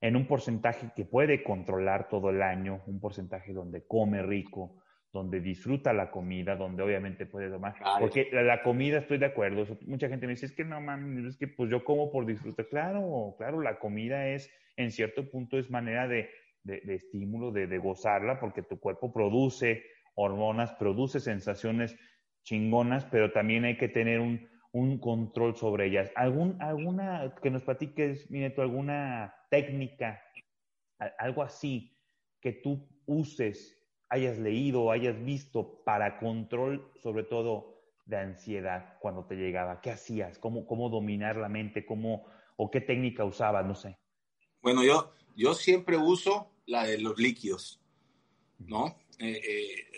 en un porcentaje que puede controlar todo el año, un porcentaje donde come rico, donde disfruta la comida, donde obviamente puede tomar. Porque la, comida, estoy de acuerdo, mucha gente me dice, es que no mames, es que pues yo como por disfrutar. Claro, claro, la comida es, en cierto punto, es manera de, de, estímulo, de, de, gozarla, porque tu cuerpo produce hormonas, produce sensaciones chingonas, pero también hay que tener un, un control sobre ellas. ¿Algún, ¿Alguna, que nos platiques, Mineto, alguna técnica, algo así que tú uses, hayas leído, hayas visto para control, sobre todo de ansiedad cuando te llegaba? ¿Qué hacías? ¿Cómo, cómo dominar la mente? ¿Cómo, ¿O qué técnica usabas? No sé. Bueno, yo, yo siempre uso la de los líquidos, ¿no? Eh,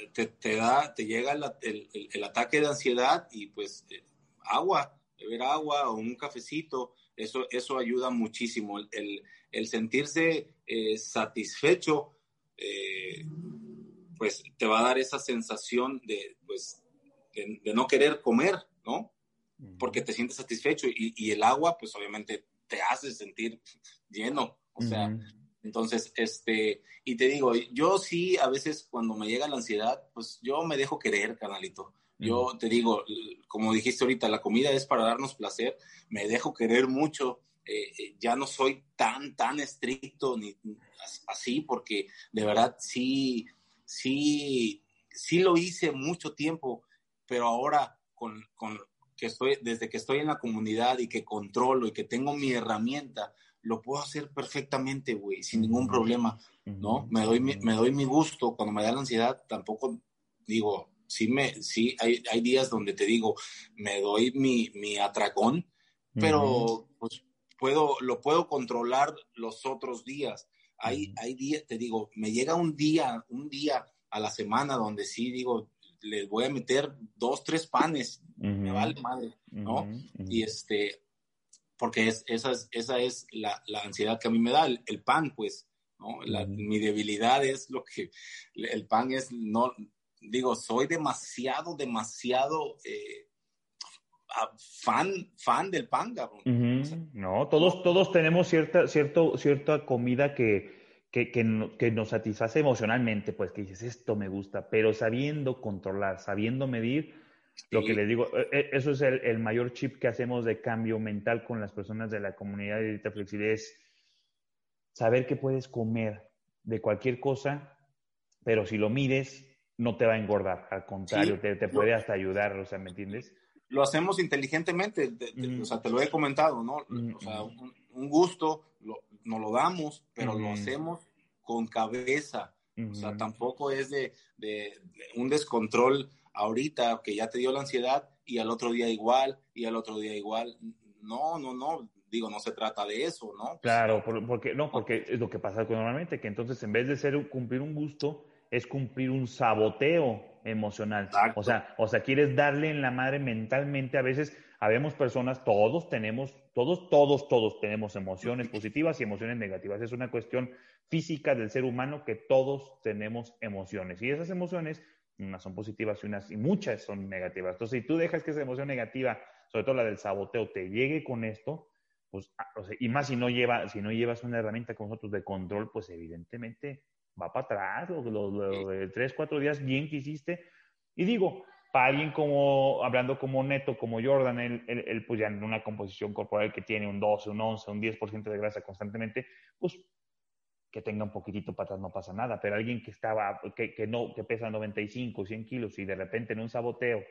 eh, te, da, te llega el, el, ataque de ansiedad y pues eh, agua, beber agua o un cafecito, eso, eso ayuda muchísimo. El, el sentirse eh, satisfecho, eh, pues te va a dar esa sensación de, pues, de, no querer comer, ¿no? Porque te sientes satisfecho y, y, el agua, pues obviamente te hace sentir lleno, o sea, entonces, este, y te digo, yo sí, a veces cuando me llega la ansiedad, pues yo me dejo querer, canalito. Yo te digo, como dijiste ahorita, la comida es para darnos placer, me dejo querer mucho, eh, eh, ya no soy tan, tan estricto ni así, porque de verdad sí, sí, sí lo hice mucho tiempo, pero ahora con, con que estoy, desde que estoy en la comunidad y que controlo y que tengo mi herramienta, lo puedo hacer perfectamente, güey, sin ningún problema, ¿no? Me doy, mi, me doy mi gusto cuando me da la ansiedad, tampoco digo, sí, me, sí hay, hay días donde te digo, me doy mi, mi atracón, pero pues puedo, lo puedo controlar los otros días. Hay, hay días, te digo, me llega un día, un día a la semana donde sí digo, les voy a meter dos, tres panes, me vale madre, ¿no? Y este, porque es, esa es, esa es la, la, ansiedad que a mí me da, el, el pan, pues, ¿no? La, mi debilidad es lo que, el pan es, no, digo, soy demasiado, demasiado eh, fan, fan del pan, No, todos, todos tenemos cierta, cierto, cierta comida que, que, que, nos satisface emocionalmente, pues que dices, esto me gusta, pero sabiendo controlar, sabiendo medir, lo que les digo, e, e, eso es el, el, mayor chip que hacemos de cambio mental con las personas de la comunidad de Edita Flexibilidad, es saber que puedes comer de cualquier cosa, pero si lo mides, no te va a engordar, al contrario, te, te, puede hasta ayudar, o sea, ¿me entiendes? Lo hacemos inteligentemente, o sea, te lo he comentado, ¿no? O sea, un, gusto, lo, nos lo damos, pero lo hacemos con cabeza, o sea, tampoco es de, de, un descontrol ahorita que ya te dio la ansiedad y al otro día igual y al otro día igual. No, no, no, digo, no se trata de eso, ¿no? Claro, porque no, porque es lo que pasa normalmente, que entonces en vez de ser cumplir un gusto, es cumplir un saboteo emocional. O sea, o sea, quieres darle en la madre mentalmente. A veces, habemos personas, todos tenemos, todos, todos, todos tenemos emociones positivas y emociones negativas. Es una cuestión física del ser humano que todos tenemos emociones. Y esas emociones, unas son positivas y unas y muchas son negativas. Entonces, si tú dejas que esa emoción negativa, sobre todo la del saboteo, te llegue con esto, pues, ah, o sea, y más si no lleva, si no llevas una herramienta con nosotros de control, pues evidentemente va para atrás, los, tres, cuatro días bien que hiciste. Y digo, para alguien como, hablando como neto, como Jordan, él, pues ya en una composición corporal que tiene un 12, un 11, un 10% de grasa constantemente, pues que tenga un poquitito para atrás no pasa nada, pero alguien que estaba, que, que, no, que pesa 95, 100 kilos y de repente en un saboteo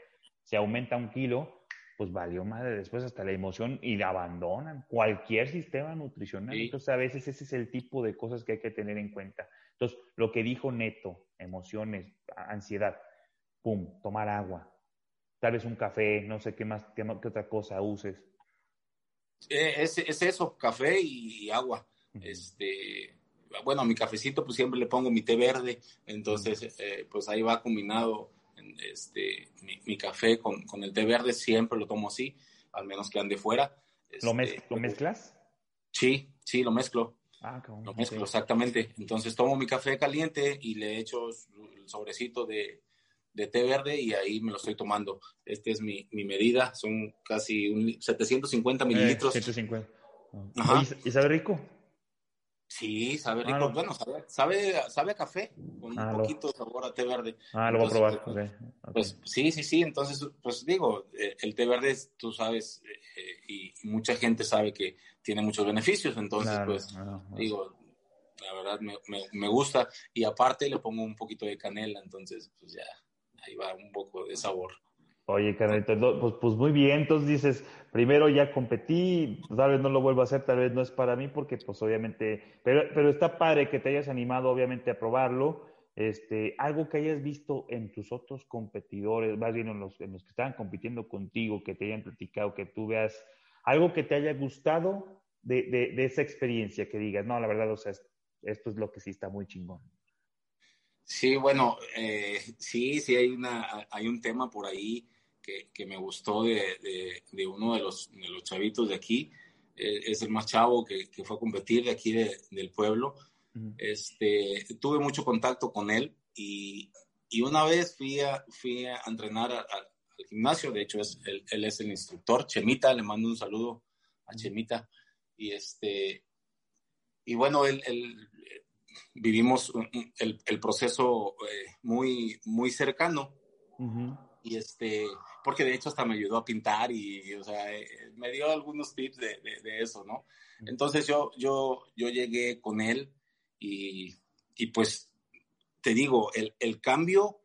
se aumenta un kilo, pues valió madre después hasta la emoción y abandonan cualquier sistema nutricional. Entonces, a veces ese es el tipo de cosas que hay que tener en cuenta. Entonces, lo que dijo Neto, emociones, ansiedad, pum, tomar agua, tal vez un café, no sé qué más, qué, otra cosa uses. Eh, es, es, eso, café y agua. Este, bueno, a mi cafecito pues siempre le pongo mi té verde, entonces eh, pues ahí va combinado este, mi, café con, con, el té verde, siempre lo tomo así, al menos que ande fuera. ¿Lo, este, ¿Lo, mezclas? Sí, sí, lo mezclo. Ah, lo mezclo, exactamente. Entonces tomo mi café caliente y le echo el sobrecito de, de, té verde y ahí me lo estoy tomando. Esta es mi, mi medida, son casi un, 750 eh, mililitros. 750. ¿Y sabe rico? Sí, sabe ah, rico. bueno, sabe, sabe, a café, con un ah, poquito de sabor a té verde. Ah, lo voy a probar. Pues, pues, sí, sí, sí. Entonces, pues digo, eh, el té verde, tú sabes, eh, y mucha gente sabe que tiene muchos beneficios. Entonces, pues, digo, la verdad me, me, me, gusta. Y aparte le pongo un poquito de canela, entonces, pues ya, ahí va un poco de sabor. Oye, carnalito, pues, pues muy bien, entonces dices, primero ya competí, tal vez no lo vuelvo a hacer, tal vez no es para mí, porque pues obviamente, pero, pero está padre que te hayas animado obviamente a probarlo, este, algo que hayas visto en tus otros competidores, más bien en los, que estaban compitiendo contigo, que te hayan platicado, que tú veas algo que te haya gustado de, de, esa experiencia, que digas, no, la verdad, o sea, esto es lo que sí está muy chingón. Sí, bueno, eh, sí, sí hay, una, hay un tema por ahí que, me gustó de, de, uno de los, de los chavitos de aquí. Eh, es el más chavo que, que, fue a competir de aquí del pueblo. este, tuve mucho contacto con él y, y una vez fui a, fui a entrenar al gimnasio. De hecho, es, él, él, es el instructor. Chemita, le mando un saludo a Chemita. Y, este, y bueno, él, él vivimos el, el proceso eh, muy, muy cercano. Y este, porque de hecho hasta me ayudó a pintar y, o sea, eh, me dio algunos tips de, de, eso, ¿no? Entonces yo, yo, yo llegué con él y, y pues te digo, el, el cambio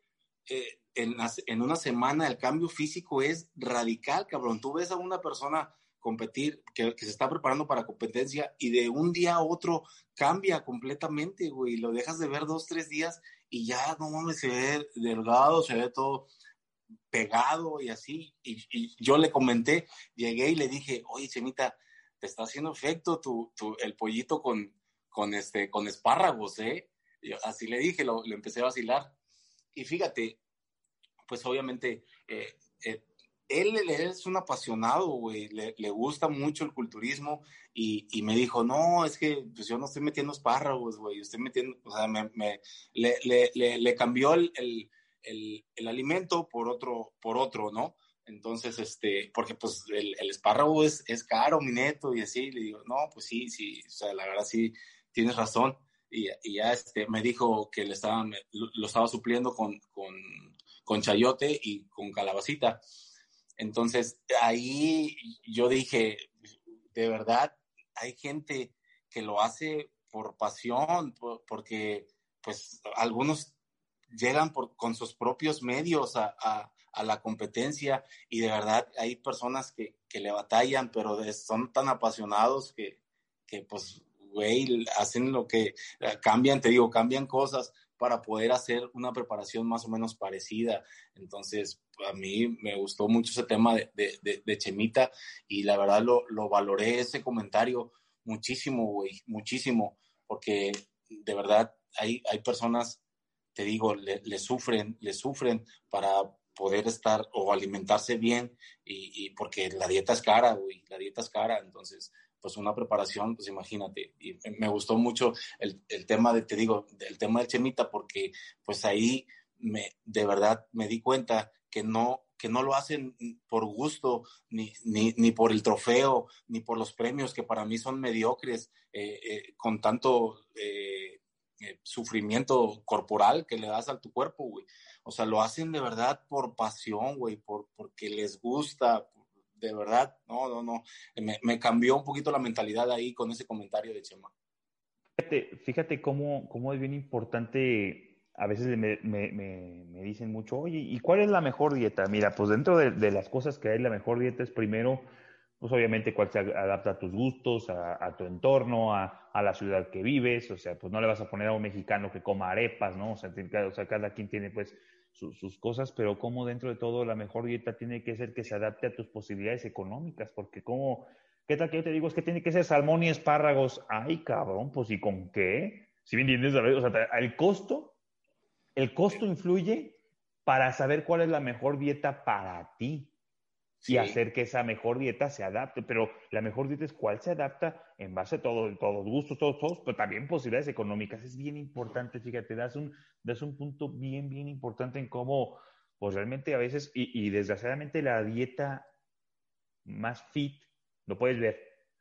eh, en, en, una semana, el cambio físico es radical, cabrón. Tú ves a una persona competir, que, que, se está preparando para competencia y de un día a otro cambia completamente, güey. Lo dejas de ver dos, tres días y ya, no mames, se ve delgado, se ve todo pegado y así. Y, yo le comenté, llegué y le dije, oye, Chemita, te está haciendo efecto tu, tu, el pollito con, con, este, con espárragos, ¿eh? así le dije, lo, le empecé a vacilar. Y fíjate, pues obviamente, eh, eh, él, es un apasionado, güey, le, le, gusta mucho el culturismo y, y, me dijo, no, es que pues yo no estoy metiendo espárragos, güey, estoy metiendo, o sea, me, le, le, cambió el el, el, alimento por otro, por otro, ¿no? Entonces, este, porque pues el, el espárrago es, es, caro, mi neto, y así, le digo, no, pues sí, sí, o sea, la verdad sí, tienes razón. Y, y ya este, me dijo que le estaban, lo, estaba supliendo con, con, con chayote y con calabacita. Entonces, ahí yo dije, de verdad, hay gente que lo hace por pasión, porque pues algunos llegan por, con sus propios medios a, a, a, la competencia y de verdad hay personas que, que le batallan, pero son tan apasionados que, que pues, güey, hacen lo que eh, cambian, te digo, cambian cosas para poder hacer una preparación más o menos parecida. Entonces, a mí me gustó mucho ese tema de, de, de, Chemita y la verdad lo, lo valoré ese comentario muchísimo, güey, muchísimo, porque de verdad hay, hay personas te digo, le, sufren, le sufren para poder estar o alimentarse bien y, porque la dieta es cara, güey, la dieta es cara, entonces, pues una preparación, pues imagínate, y me gustó mucho el, tema de, te digo, el tema del chemita, porque pues ahí me, de verdad me di cuenta que no, que no lo hacen por gusto, ni, ni, ni por el trofeo, ni por los premios que para mí son mediocres, eh, eh, con tanto... Eh, eh, sufrimiento corporal que le das a tu cuerpo, güey. O sea, lo hacen de verdad por pasión, güey, por, porque les gusta, de verdad. No, no, no. Me, me cambió un poquito la mentalidad ahí con ese comentario de Chema. Fíjate, cómo, cómo es bien importante a veces me, me, me, dicen mucho, oye, ¿y cuál es la mejor dieta? Mira, pues dentro de, de, las cosas que hay, la mejor dieta es primero pues obviamente cuál se adapta a tus gustos, a, tu entorno, a, la ciudad que vives, o sea, pues no le vas a poner a un mexicano que coma arepas, ¿no? O sea, cada quien tiene pues sus cosas, pero como dentro de todo la mejor dieta tiene que ser que se adapte a tus posibilidades económicas, porque como, ¿qué tal que yo te digo? Es que tiene que ser salmón y espárragos. Ay, cabrón, pues ¿y con qué? Si me entiendes, o sea, el costo, el costo influye para saber cuál es la mejor dieta para ti y hacer que esa mejor dieta se adapte. Pero la mejor dieta es cuál se adapta en base a todo, todos gustos, todos, todos, pero también posibilidades económicas. Es bien importante, fíjate, das un, das un punto bien, bien importante en cómo, pues realmente a veces, y, y desgraciadamente la dieta más fit, lo puedes ver.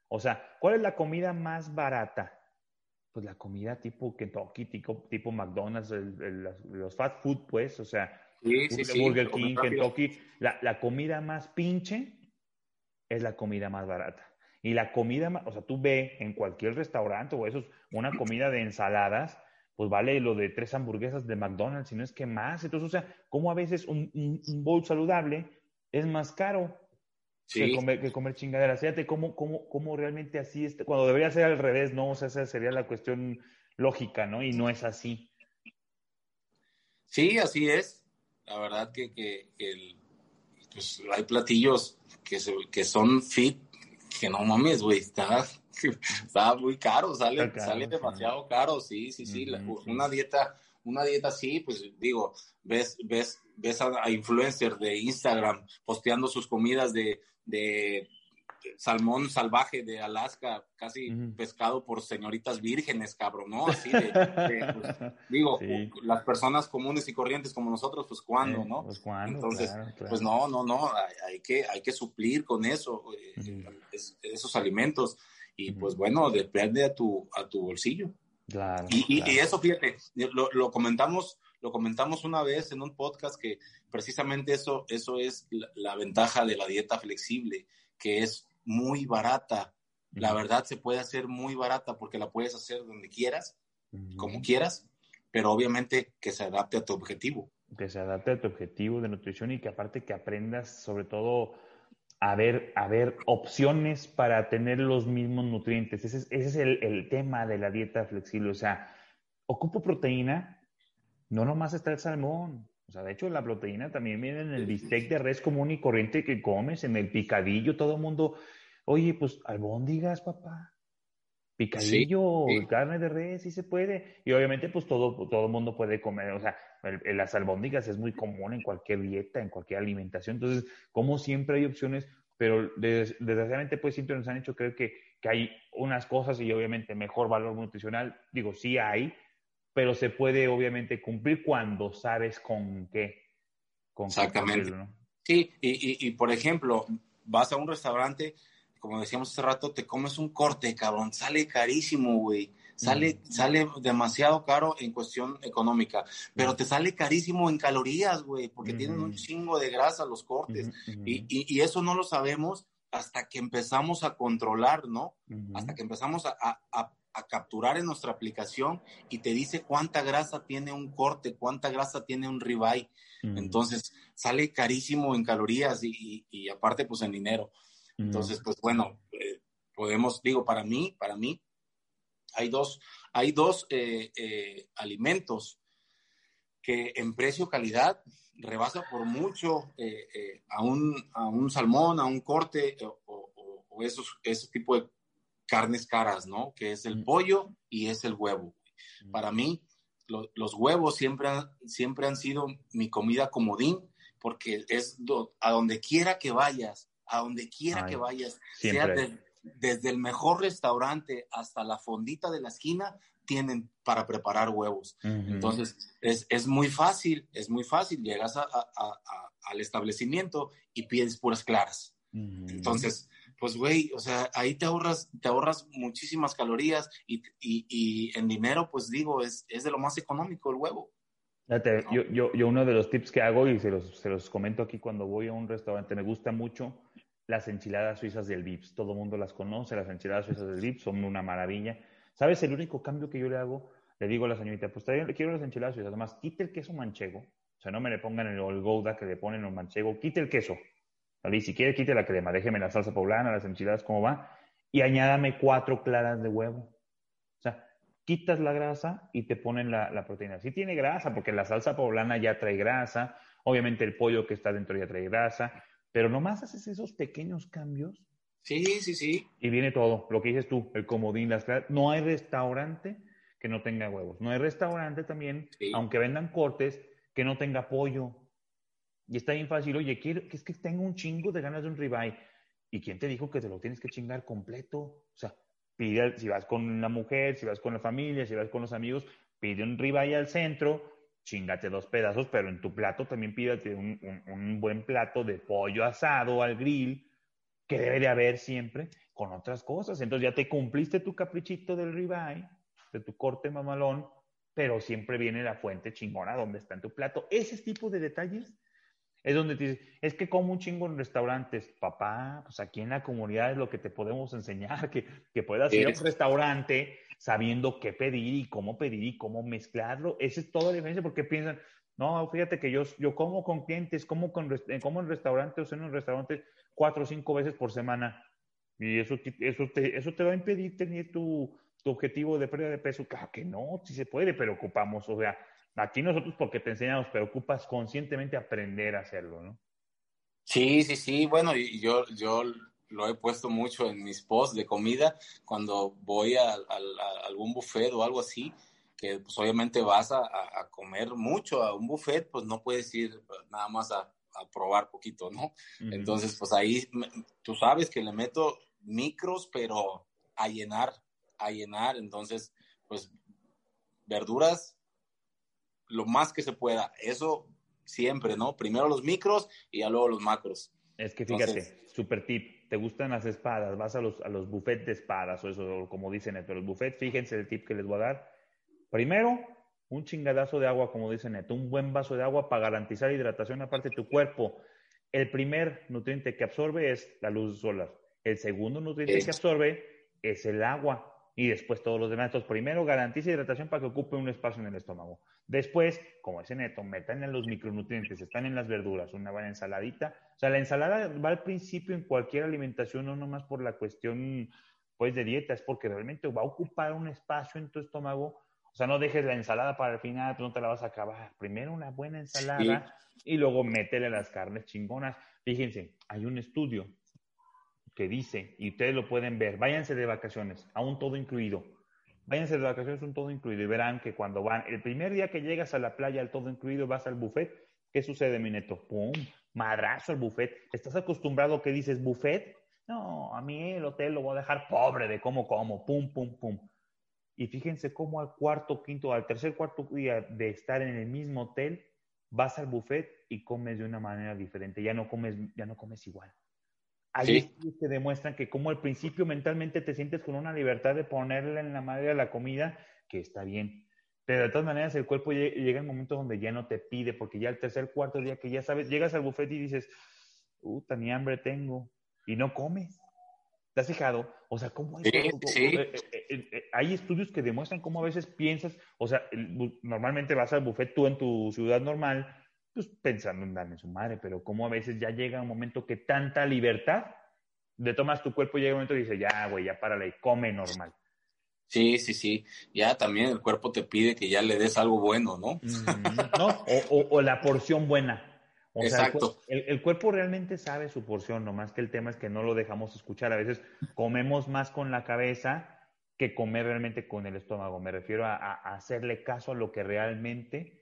O sea, ¿cuál es la comida más barata? Pues la comida tipo Kentucky, tipo, tipo McDonald's, los fast food, pues, o sea, Sí, Burger King, Kentucky. La, la, comida más pinche es la comida más barata. Y la comida, más, o sea, tú ve en cualquier restaurante o eso es una comida de ensaladas, pues vale lo de tres hamburguesas de McDonald's, si no es que más. Entonces, o sea, como a veces un, un, bowl saludable es más caro que, comer, que comer chingaderas. Fíjate cómo, cómo, cómo realmente así es, cuando debería ser al revés, ¿no? O sea, esa sería la cuestión lógica, ¿no? Y no es así. Sí, así es la verdad que, que, pues, hay platillos que, que son fit, que no mames, güey, está, está muy caro, sale, sale demasiado caro, sí, sí, sí, una dieta, una dieta así, pues digo, ves, ves, ves a, influencers de Instagram posteando sus comidas de, de salmón salvaje de Alaska, casi pescado por señoritas vírgenes, cabrón, ¿no? Así de, pues, digo, las personas comunes y corrientes como nosotros, pues cuándo, ¿no? Pues cuándo, Entonces, pues no, no, no, hay, que, hay que suplir con eso, eh, esos alimentos, y pues bueno, depende a tu, a tu bolsillo. Claro, y, y, eso, fíjate, lo, lo, comentamos, lo comentamos una vez en un podcast que precisamente eso, eso es la ventaja de la dieta flexible, que es muy barata. La verdad se puede hacer muy barata porque la puedes hacer donde quieras, como quieras, pero obviamente que se adapte a tu objetivo. Que se adapte a tu objetivo de nutrición y que aparte que aprendas sobre todo a ver, a ver opciones para tener los mismos nutrientes. Ese es, el, tema de la dieta flexible. O sea, ocupo proteína, no nomás está el salmón. O sea, de hecho, la proteína también viene en el bistec de res común y corriente que comes, en el picadillo, todo el mundo Oye, pues albóndigas, papá. Picadillo, carne de res, sí se puede. Y obviamente, pues todo, todo el mundo puede comer. O sea, las albóndigas es muy común en cualquier dieta, en cualquier alimentación. Entonces, como siempre hay opciones, pero desgraciadamente, pues siempre nos han hecho creer que, que hay unas cosas y obviamente mejor valor nutricional. Digo, sí hay, pero se puede obviamente cumplir cuando sabes con qué. Con Exactamente. Sí, y, y, y, por ejemplo, vas a un restaurante como decíamos hace rato, te comes un corte, cabrón, sale carísimo, güey. Sale, mm. sale demasiado caro en cuestión económica, pero te sale carísimo en calorías, güey, porque tienen un chingo de grasa los cortes. y, y, eso no lo sabemos hasta que empezamos a controlar, ¿no? Hasta que empezamos a, a, a, capturar en nuestra aplicación y te dice cuánta grasa tiene un corte, cuánta grasa tiene un ribeye. Entonces, sale carísimo en calorías y, y aparte, pues en dinero. Entonces, pues bueno, eh, podemos, digo, para mí, para mí, hay dos, hay dos eh, eh, alimentos que en precio-calidad rebasa por mucho a, un, a un salmón, a un corte o, o, esos, ese tipo de carnes caras, ¿no? Que es el pollo y es el huevo. Para mí, los huevos siempre, siempre han sido mi comida comodín, porque es a donde quiera que vayas, a donde quiera que vayas, sea desde el mejor restaurante hasta la fondita de la esquina, tienen para preparar huevos. Entonces, es, muy fácil, es muy fácil. Llegas al establecimiento y pides puras claras. Entonces, pues güey, o sea, ahí te ahorras, te ahorras muchísimas calorías y, y, y en dinero, pues digo, es, es, de lo más económico el huevo. Fíjate, yo, yo, yo, uno de los tips que hago y se los, se los comento aquí cuando voy a un restaurante, me gusta mucho las enchiladas suizas del Vips. Todo el mundo las conoce, las enchiladas suizas del Vips son una maravilla. ¿Sabes? El único cambio que yo le hago, le digo a la señorita, pues le quiero las enchiladas suizas, además quite el queso manchego. O sea, no me le pongan el, el gouda que le ponen el manchego, quite el queso. ¿Vale? Y si quiere, quite la crema, déjeme la salsa poblana, las enchiladas, cómo va, y añádame cuatro claras de huevo. O sea, quitas la grasa y te ponen la, la proteína. Sí tiene grasa, porque la salsa poblana ya trae grasa, obviamente el pollo que está dentro ya trae grasa, pero nomás haces esos pequeños cambios. Sí, sí, sí. Y viene todo, lo que dices tú, el comodín, las claras. No hay restaurante que no tenga huevos. No hay restaurante también, sí. aunque vendan cortes, que no tenga pollo. Y está bien fácil, oye, quiero, es que tengo un chingo de ganas de un ribeye. ¿Y quién te dijo que te lo tienes que chingar completo? O sea, pide, si vas con la mujer, si vas con la familia, si vas con los amigos, pide un ribeye al centro, chingate dos pedazos, pero en tu plato también pídate un, un, un, buen plato de pollo asado al grill, que debe de haber siempre, con otras cosas. Entonces ya te cumpliste tu caprichito del ribeye, de tu corte mamalón, pero siempre viene la fuente chingona donde está en tu plato. Ese tipo de detalles es donde te dices, es que como un chingo en restaurantes. Papá, pues aquí en la comunidad es lo que te podemos enseñar, que, que puedas ir a un restaurante sabiendo qué pedir y cómo pedir y cómo mezclarlo. Esa es toda la diferencia porque piensan, no, fíjate que yo, yo como con clientes, como, con, como en restaurantes o en un restaurante cuatro o cinco veces por semana. Y eso, eso, te, eso te va a impedir tener tu, tu objetivo de pérdida de peso. Claro que no, sí se puede, pero ocupamos, o sea, Aquí nosotros porque te enseñamos, pero ocupas conscientemente aprender a hacerlo, ¿no? Sí, sí, sí. Bueno, y yo, yo lo he puesto mucho en mis posts de comida cuando voy a, a, a algún buffet o algo así, que pues obviamente vas a, a, comer mucho a un buffet, pues no puedes ir nada más a, probar poquito, ¿no? Uh -huh. Entonces, pues ahí tú sabes que le meto micros, pero a llenar, a llenar. Entonces, pues verduras lo más que se pueda. Eso siempre, ¿no? Primero los micros y ya luego los macros. Es que fíjate, Entonces, super tip, te gustan las espadas, vas a los, a los buffets de espadas o eso, como dicen, pero los buffets, fíjense el tip que les voy a dar. Primero, un chingadazo de agua, como dicen Neto, un buen vaso de agua para garantizar hidratación aparte de tu cuerpo. El primer nutriente que absorbe es la luz solar. El segundo nutriente es. que absorbe es el agua y después todos los demás. Entonces, primero garantiza hidratación para que ocupe un espacio en el estómago. Después, como ese neto, metan en los micronutrientes, están en las verduras, una buena ensaladita. O sea, la ensalada va al principio en cualquier alimentación, no nomás por la cuestión pues de dieta, es porque realmente va a ocupar un espacio en tu estómago. O sea, no dejes la ensalada para el final, tú no te la vas a acabar. Primero una buena ensalada sí. y luego métele las carnes chingonas. Fíjense, hay un estudio dice, y ustedes lo pueden ver, váyanse de vacaciones, aún todo incluido. Váyanse de vacaciones, un todo incluido, y verán que cuando van, el primer día que llegas a la playa, al todo incluido, vas al buffet, ¿qué sucede, mi neto? ¡Pum! Madrazo al buffet. ¿Estás acostumbrado a que dices buffet? No, a mí el hotel lo voy a dejar pobre de cómo como, pum, pum, pum. Y fíjense cómo al cuarto, quinto, al tercer, cuarto día de estar en el mismo hotel, vas al buffet y comes de una manera diferente. Ya no comes, ya no comes igual. Ahí sí. te demuestran que como al principio mentalmente te sientes con una libertad de ponerle en la madre a la comida, que está bien. Pero de todas maneras el cuerpo llega el momento donde ya no te pide, porque ya el tercer, cuarto día que ya sabes, llegas al buffet y dices, puta, ni hambre tengo, y no comes. ¿Te has fijado? O sea, ¿cómo es? Sí, sí. Eh, eh, eh, hay estudios que demuestran cómo a veces piensas, o sea, normalmente vas al buffet tú en tu ciudad normal, pues pensando en darme su madre, pero como a veces ya llega un momento que tanta libertad de tomas tu cuerpo y llega un momento y dice, ya, güey, ya párale y come normal. Sí, sí, sí. Ya también el cuerpo te pide que ya le des algo bueno, ¿no? ¿No? O, o, o, la porción buena. O Exacto. Sea, el, el, cuerpo realmente sabe su porción, nomás que el tema es que no lo dejamos escuchar. A veces comemos más con la cabeza que comer realmente con el estómago. Me refiero a, a hacerle caso a lo que realmente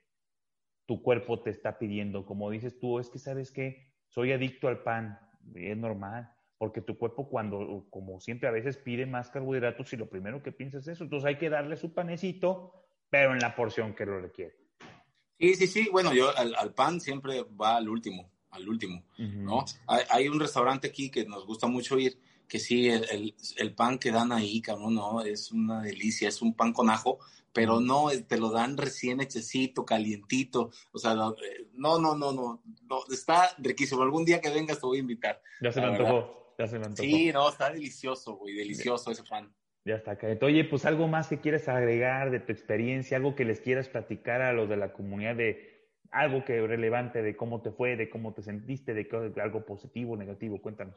tu cuerpo te está pidiendo. Como dices tú, es que sabes que soy adicto al pan, es normal, porque tu cuerpo cuando, como siempre a veces pide más carbohidratos y lo primero que piensas es eso, entonces hay que darle su panecito, pero en la porción que lo requiere. Sí, sí, sí, bueno, yo al, al pan siempre va al último, al último, uh -huh. ¿no? Hay, hay, un restaurante aquí que nos gusta mucho ir, que sí, el, el, pan que dan ahí, cabrón, no, es una delicia, es un pan con ajo, pero no, te lo dan recién hechecito, calientito, o sea, no, no, no, no, no, está riquísimo. Algún día que vengas te voy a invitar. Ya se me antojó, ya se me antojó. Sí, no, está delicioso, güey, delicioso ese pan. Ya está, Caeto. Oye, pues algo más que quieres agregar de tu experiencia, algo que les quieras platicar a los de la comunidad de algo que relevante de cómo te fue, de cómo te sentiste, de, algo positivo, negativo, cuéntanos.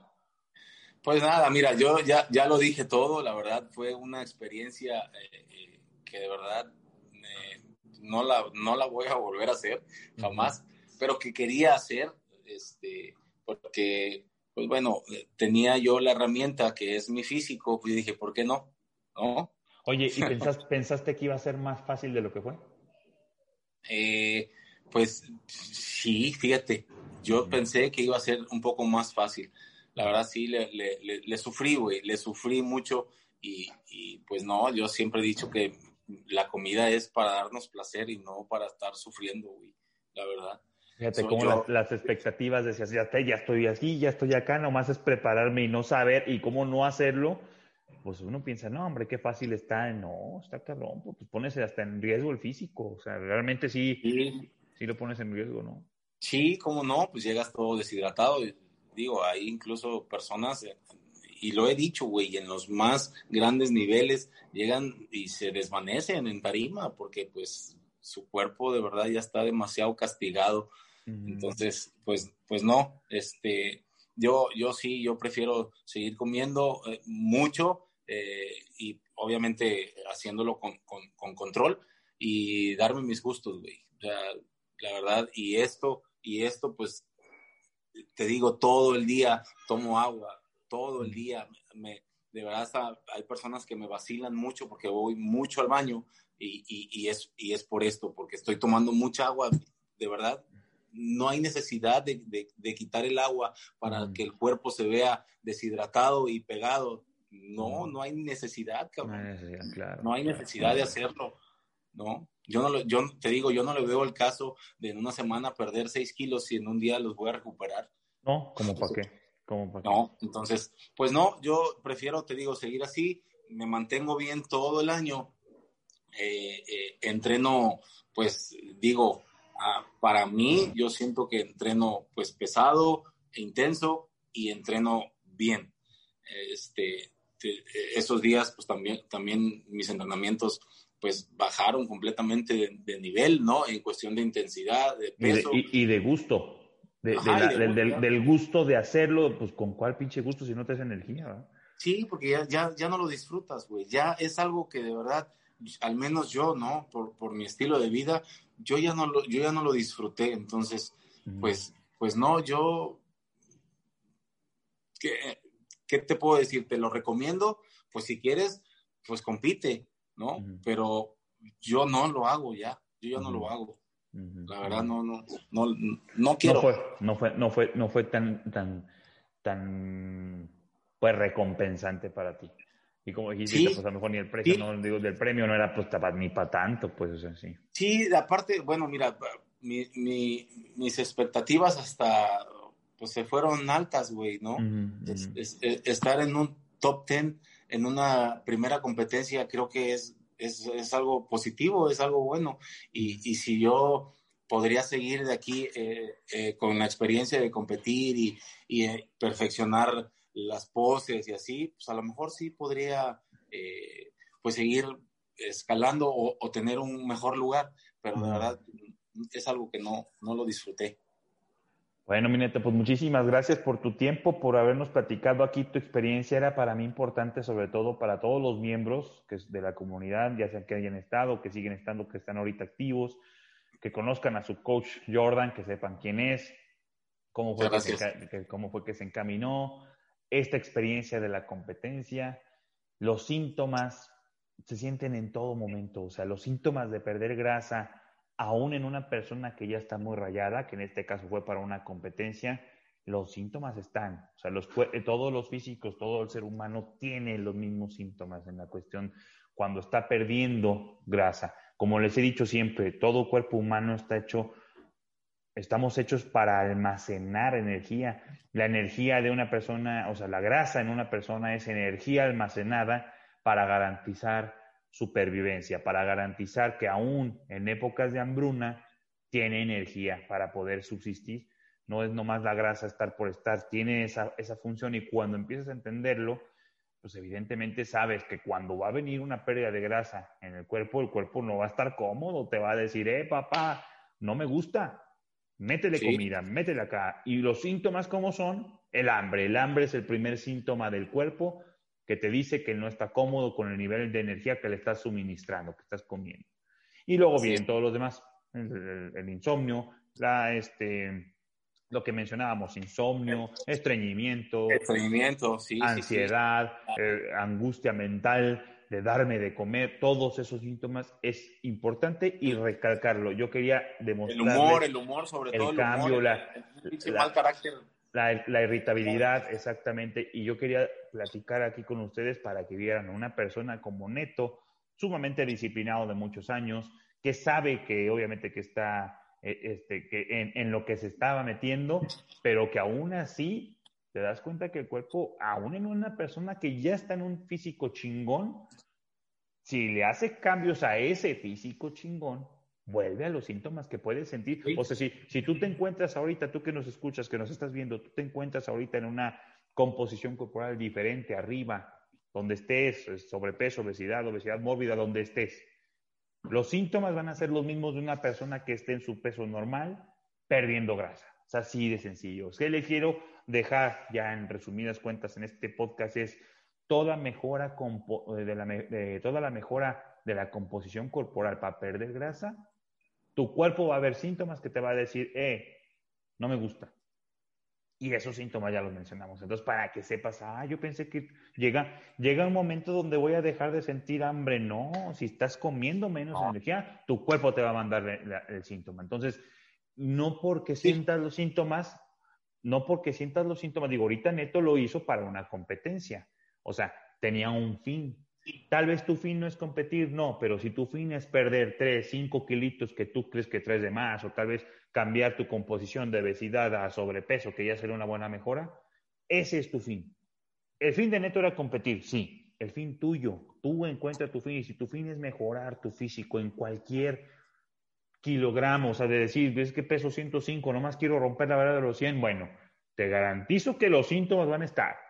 Pues nada, mira, yo ya, ya lo dije todo, la verdad fue una experiencia eh, eh, que de verdad no, la, no la voy a volver a hacer jamás, pero que quería hacer, este, porque, pues bueno, tenía yo la herramienta que es mi físico, pues dije, ¿por qué no? ¿No? Oye, ¿y pensaste que iba a ser más fácil de lo que fue? Eh, pues sí, fíjate, yo pensé que iba a ser un poco más fácil la verdad sí le, le, le, sufrí, güey, le sufrí mucho y, y, pues no, yo siempre he dicho que la comida es para darnos placer y no para estar sufriendo, güey, la verdad. Fíjate cómo las, expectativas decías, ya, ya estoy aquí, ya estoy acá, nomás es prepararme y no saber y cómo no hacerlo. Pues uno piensa, no, hombre, qué fácil está. No, está cabrón, pues, pues pones hasta en riesgo el físico. O sea, realmente sí, sí, sí lo pones en riesgo, ¿no? Sí, cómo no, pues llegas todo deshidratado. Digo, hay incluso personas, eh, y lo he dicho, güey, en los más grandes niveles llegan y se desvanecen en tarima porque pues su cuerpo de verdad ya está demasiado castigado. Entonces, pues, pues no, este, yo, yo sí, yo prefiero seguir comiendo eh, mucho eh, y obviamente haciéndolo con, con, control y darme mis gustos, güey. O sea, la verdad, y esto, y esto, pues te digo, todo el día tomo agua, todo el día. Me, de verdad, hay personas que me vacilan mucho porque voy mucho al baño y, y, es, y es por esto, porque estoy tomando mucha agua. De verdad, no hay necesidad de, de, quitar el agua para que el cuerpo se vea deshidratado y pegado. No, no hay necesidad, cabrón. No hay necesidad de hacerlo, ¿no? Yo no yo te digo, yo no le veo el caso de en una semana perder 6 kilos y en un día los voy a recuperar. No, ¿cómo para qué? No, entonces, pues no, yo prefiero, te digo, seguir así, me mantengo bien todo el año, eh, eh, entreno, pues digo, ah, para mí, yo siento que entreno pues pesado e intenso y entreno bien. Este, esos días, pues también, también mis entrenamientos pues bajaron completamente de, nivel, ¿no? En cuestión de intensidad, de peso. Y de, gusto. del, gusto de hacerlo, pues con cuál pinche gusto si no te hace energía, ¿verdad? Sí, porque ya, ya, ya no lo disfrutas, güey. Ya es algo que de verdad, al menos yo, ¿no? Por, por mi estilo de vida, yo ya no lo, yo ya no lo disfruté. Entonces, pues, pues no, yo. ¿qué, ¿Qué te puedo decir? Te lo recomiendo. Pues si quieres, pues compite ¿no? Pero yo no lo hago ya, yo ya no lo hago. La verdad no, no, no, no quiero. No fue, no fue, no fue, no fue tan, tan, tan, pues recompensante para ti. Y como dijiste, pues a lo mejor ni el precio, no digo, del premio no era pues ni para tanto, pues, o sea, sí. Sí, aparte, bueno, mira, mi, mi, mis expectativas hasta, pues se fueron altas, güey, ¿no? estar en un top ten en una primera competencia creo que es, es, algo positivo, es algo bueno. Y, y si yo podría seguir de aquí eh, eh, con la experiencia de competir y, y eh, perfeccionar las poses y así, pues a lo mejor sí podría pues seguir escalando o, o, tener un mejor lugar, pero de verdad es algo que no, no lo disfruté. Bueno, Mineta, pues muchísimas gracias por tu tiempo, por habernos platicado aquí tu experiencia. Era para mí importante, sobre todo para todos los miembros que de la comunidad, ya sean que hayan estado, que siguen estando, que están ahorita activos, que conozcan a su coach Jordan, que sepan quién es, cómo fue, que se, cómo fue que se encaminó, esta experiencia de la competencia, los síntomas se sienten en todo momento, o sea, los síntomas de perder grasa, aún en una persona que ya está muy rayada, que en este caso fue para una competencia, los síntomas están. O sea, los, todos los físicos, todo el ser humano tiene los mismos síntomas en la cuestión cuando está perdiendo grasa. Como les he dicho siempre, todo cuerpo humano está hecho estamos hechos para almacenar energía. La energía de una persona, o sea, la grasa en una persona es energía almacenada para garantizar supervivencia, para garantizar que aún en épocas de hambruna tiene energía para poder subsistir. No es nomás la grasa estar por estar, tiene esa, esa función y cuando empiezas a entenderlo, pues evidentemente sabes que cuando va a venir una pérdida de grasa en el cuerpo, el cuerpo no va a estar cómodo, te va a decir, eh, papá, no me gusta, métele comida, métele acá. Y los síntomas, ¿cómo son? El hambre. El hambre es el primer síntoma del cuerpo que te dice que no está cómodo con el nivel de energía que le estás suministrando, que estás comiendo. Y luego vienen todos los demás, el, insomnio, la, este, lo que mencionábamos, insomnio, estreñimiento, estreñimiento ansiedad, eh, angustia mental, de darme de comer, todos esos síntomas es importante y recalcarlo. Yo quería demostrar el humor, el humor sobre todo el cambio, la, la, irritabilidad, exactamente. Y yo quería platicar aquí con ustedes para que vieran una persona como Neto, sumamente disciplinado de muchos años, que sabe que obviamente que está eh, este, que en, lo que se estaba metiendo, pero que aún así te das cuenta que el cuerpo, aún en una persona que ya está en un físico chingón, si le hace cambios a ese físico chingón, vuelve a los síntomas que puedes sentir. O sea, si, si tú te encuentras ahorita, tú que nos escuchas, que nos estás viendo, tú te encuentras ahorita en una composición corporal diferente arriba, donde estés, sobrepeso, obesidad, obesidad mórbida, donde estés los síntomas van a ser los mismos de una persona que esté en su peso normal perdiendo grasa. Es así de sencillo. ¿Qué le quiero dejar ya en resumidas cuentas en este podcast? Es toda mejora de la, toda la mejora de la composición corporal para perder grasa. Tu cuerpo va a ver síntomas que te va a decir, eh, no me gusta, y esos síntomas ya los mencionamos. Entonces, para que sepas, ah, yo pensé que llega, llega un momento donde voy a dejar de sentir hambre. No, si estás comiendo menos energía, tu cuerpo te va a mandar el, síntoma. Entonces, no porque sientas los síntomas, no porque sientas los síntomas, digo, ahorita Neto lo hizo para una competencia. O sea, tenía un fin. Tal vez tu fin no es competir, no, pero si tu fin es perder 3, 5 kilitos que tú crees que traes de más, o tal vez cambiar tu composición de obesidad a sobrepeso, que ya sería una buena mejora, ese es tu fin. El fin de Neto era competir, sí. El fin tuyo, tú encuentras tu fin y si tu fin es mejorar tu físico en cualquier kilogramo, o sea, de decir, ves que peso 105, nomás quiero romper la barrera de los 100, bueno, te garantizo que los síntomas van a estar.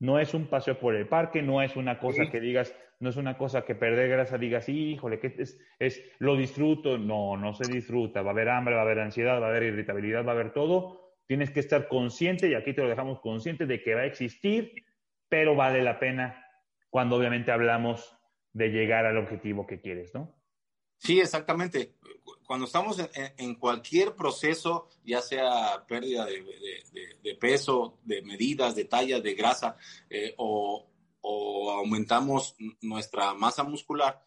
No es un paseo por el parque, no es una cosa que digas, no es una cosa que perder grasa digas, híjole, que es, es, lo disfruto. No, no se disfruta. Va a haber hambre, va a haber ansiedad, va a haber irritabilidad, va a haber todo. Tienes que estar consciente, y aquí te lo dejamos consciente, de que va a existir, pero vale la pena cuando obviamente hablamos de llegar al objetivo que quieres, ¿no? Sí, exactamente. Cuando estamos en, cualquier proceso, ya sea pérdida de, peso, de medidas, de talla, de grasa, eh, o, aumentamos nuestra masa muscular,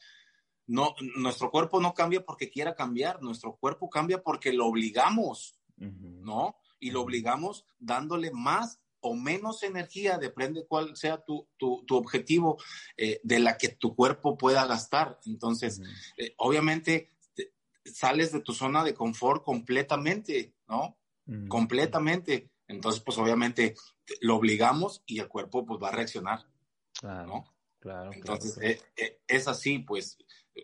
no, nuestro cuerpo no cambia porque quiera cambiar, nuestro cuerpo cambia porque lo obligamos, ¿no? Y lo obligamos dándole más o menos energía, depende cuál sea tu, objetivo, eh, de la que tu cuerpo pueda gastar. Entonces, eh, obviamente, sales de tu zona de confort completamente, ¿no? Completamente. Entonces, pues obviamente lo obligamos y el cuerpo pues va a reaccionar, claro, ¿no? Claro. Entonces, eh, es así, pues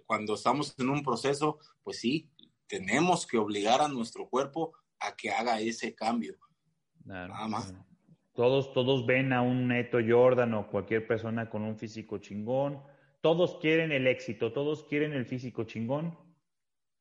cuando estamos en un proceso, pues sí, tenemos que obligar a nuestro cuerpo a que haga ese cambio. Nada más. Todos, todos ven a un Neto Jordan o cualquier persona con un físico chingón. Todos quieren el éxito, todos quieren el físico chingón,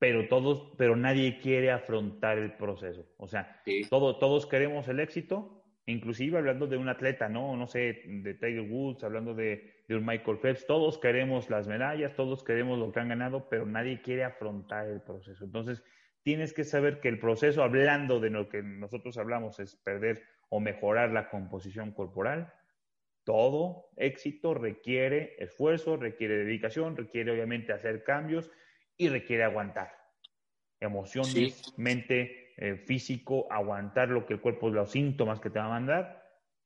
pero todos, pero nadie quiere afrontar el proceso. O sea, todos queremos el éxito, inclusive hablando de un atleta, ¿no? No sé, de Tiger Woods, hablando de, de un Michael Phelps, todos queremos las medallas, todos queremos lo que han ganado, pero nadie quiere afrontar el proceso. Entonces, tienes que saber que el proceso, hablando de lo que nosotros hablamos, es perder o mejorar la composición corporal. Todo éxito requiere esfuerzo, requiere dedicación, requiere obviamente hacer cambios y requiere aguantar. Emociones, mente, eh, físico, aguantar lo que el cuerpo, los síntomas que te va a mandar,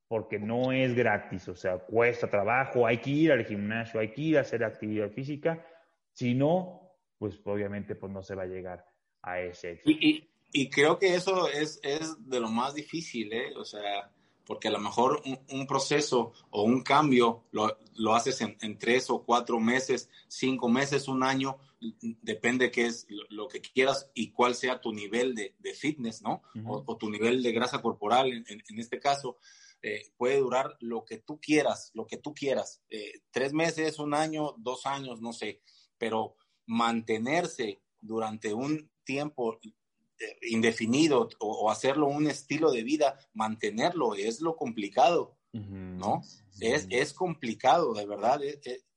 porque no es gratis, o sea, cuesta trabajo, hay que ir al gimnasio, hay que ir a hacer actividad física, si no, pues obviamente pues no se va a llegar a ese éxito. Y, y creo que eso es, es de lo más difícil, ¿eh? O sea, porque a lo mejor un, proceso o un cambio lo, lo haces en, en, tres o cuatro meses, cinco meses, un año, depende qué es lo, que quieras y cuál sea tu nivel de, de fitness, ¿no? o, tu nivel de grasa corporal, en, en, este caso. Eh, puede durar lo que tú quieras, lo que tú quieras. Eh, tres meses, un año, dos años, no sé, pero mantenerse durante un tiempo indefinido o, hacerlo un estilo de vida, mantenerlo es lo complicado, ¿no? Es, es complicado, de verdad.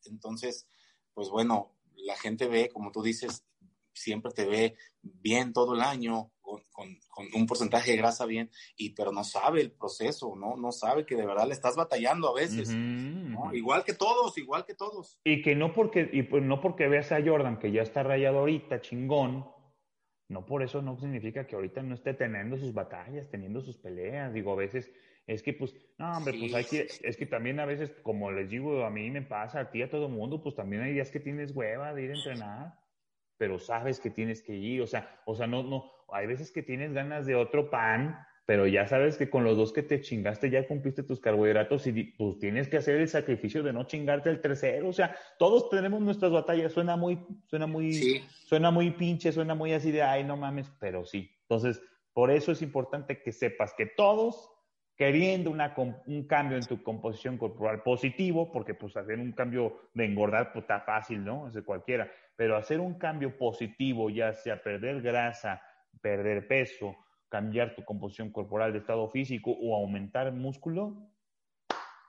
entonces, pues bueno, la gente ve, como tú dices, siempre te ve bien todo el año, con, un porcentaje de grasa bien, y pero no sabe el proceso, ¿no? No sabe que de verdad le estás batallando a veces, Igual que todos, igual que todos. Y que no porque, y pues no porque veas a Jordan, que ya está rayado ahorita, chingón, no por eso no significa que ahorita no esté teniendo sus batallas, teniendo sus peleas. Digo, a veces es que, pues, no, hombre, pues hay que, es que también a veces, como les digo, a mí me pasa, a ti, a todo el mundo, pues también hay días que tienes hueva de ir a entrenar, pero sabes que tienes que ir, o sea, o sea, no, no, hay veces que tienes ganas de otro pan, pero ya sabes que con los dos que te chingaste ya cumpliste tus carbohidratos y pues tienes que hacer el sacrificio de no chingarte el tercero. O sea, todos tenemos nuestras batallas. Suena muy, suena muy, suena muy pinche, suena muy así de ay, no mames, pero sí. Entonces, por eso es importante que sepas que todos queriendo una, un cambio en tu composición corporal positivo, porque pues hacer un cambio de engordar pues está fácil, ¿no? Es de cualquiera, pero hacer un cambio positivo, ya sea perder grasa, perder peso, cambiar tu composición corporal de estado físico o aumentar músculo,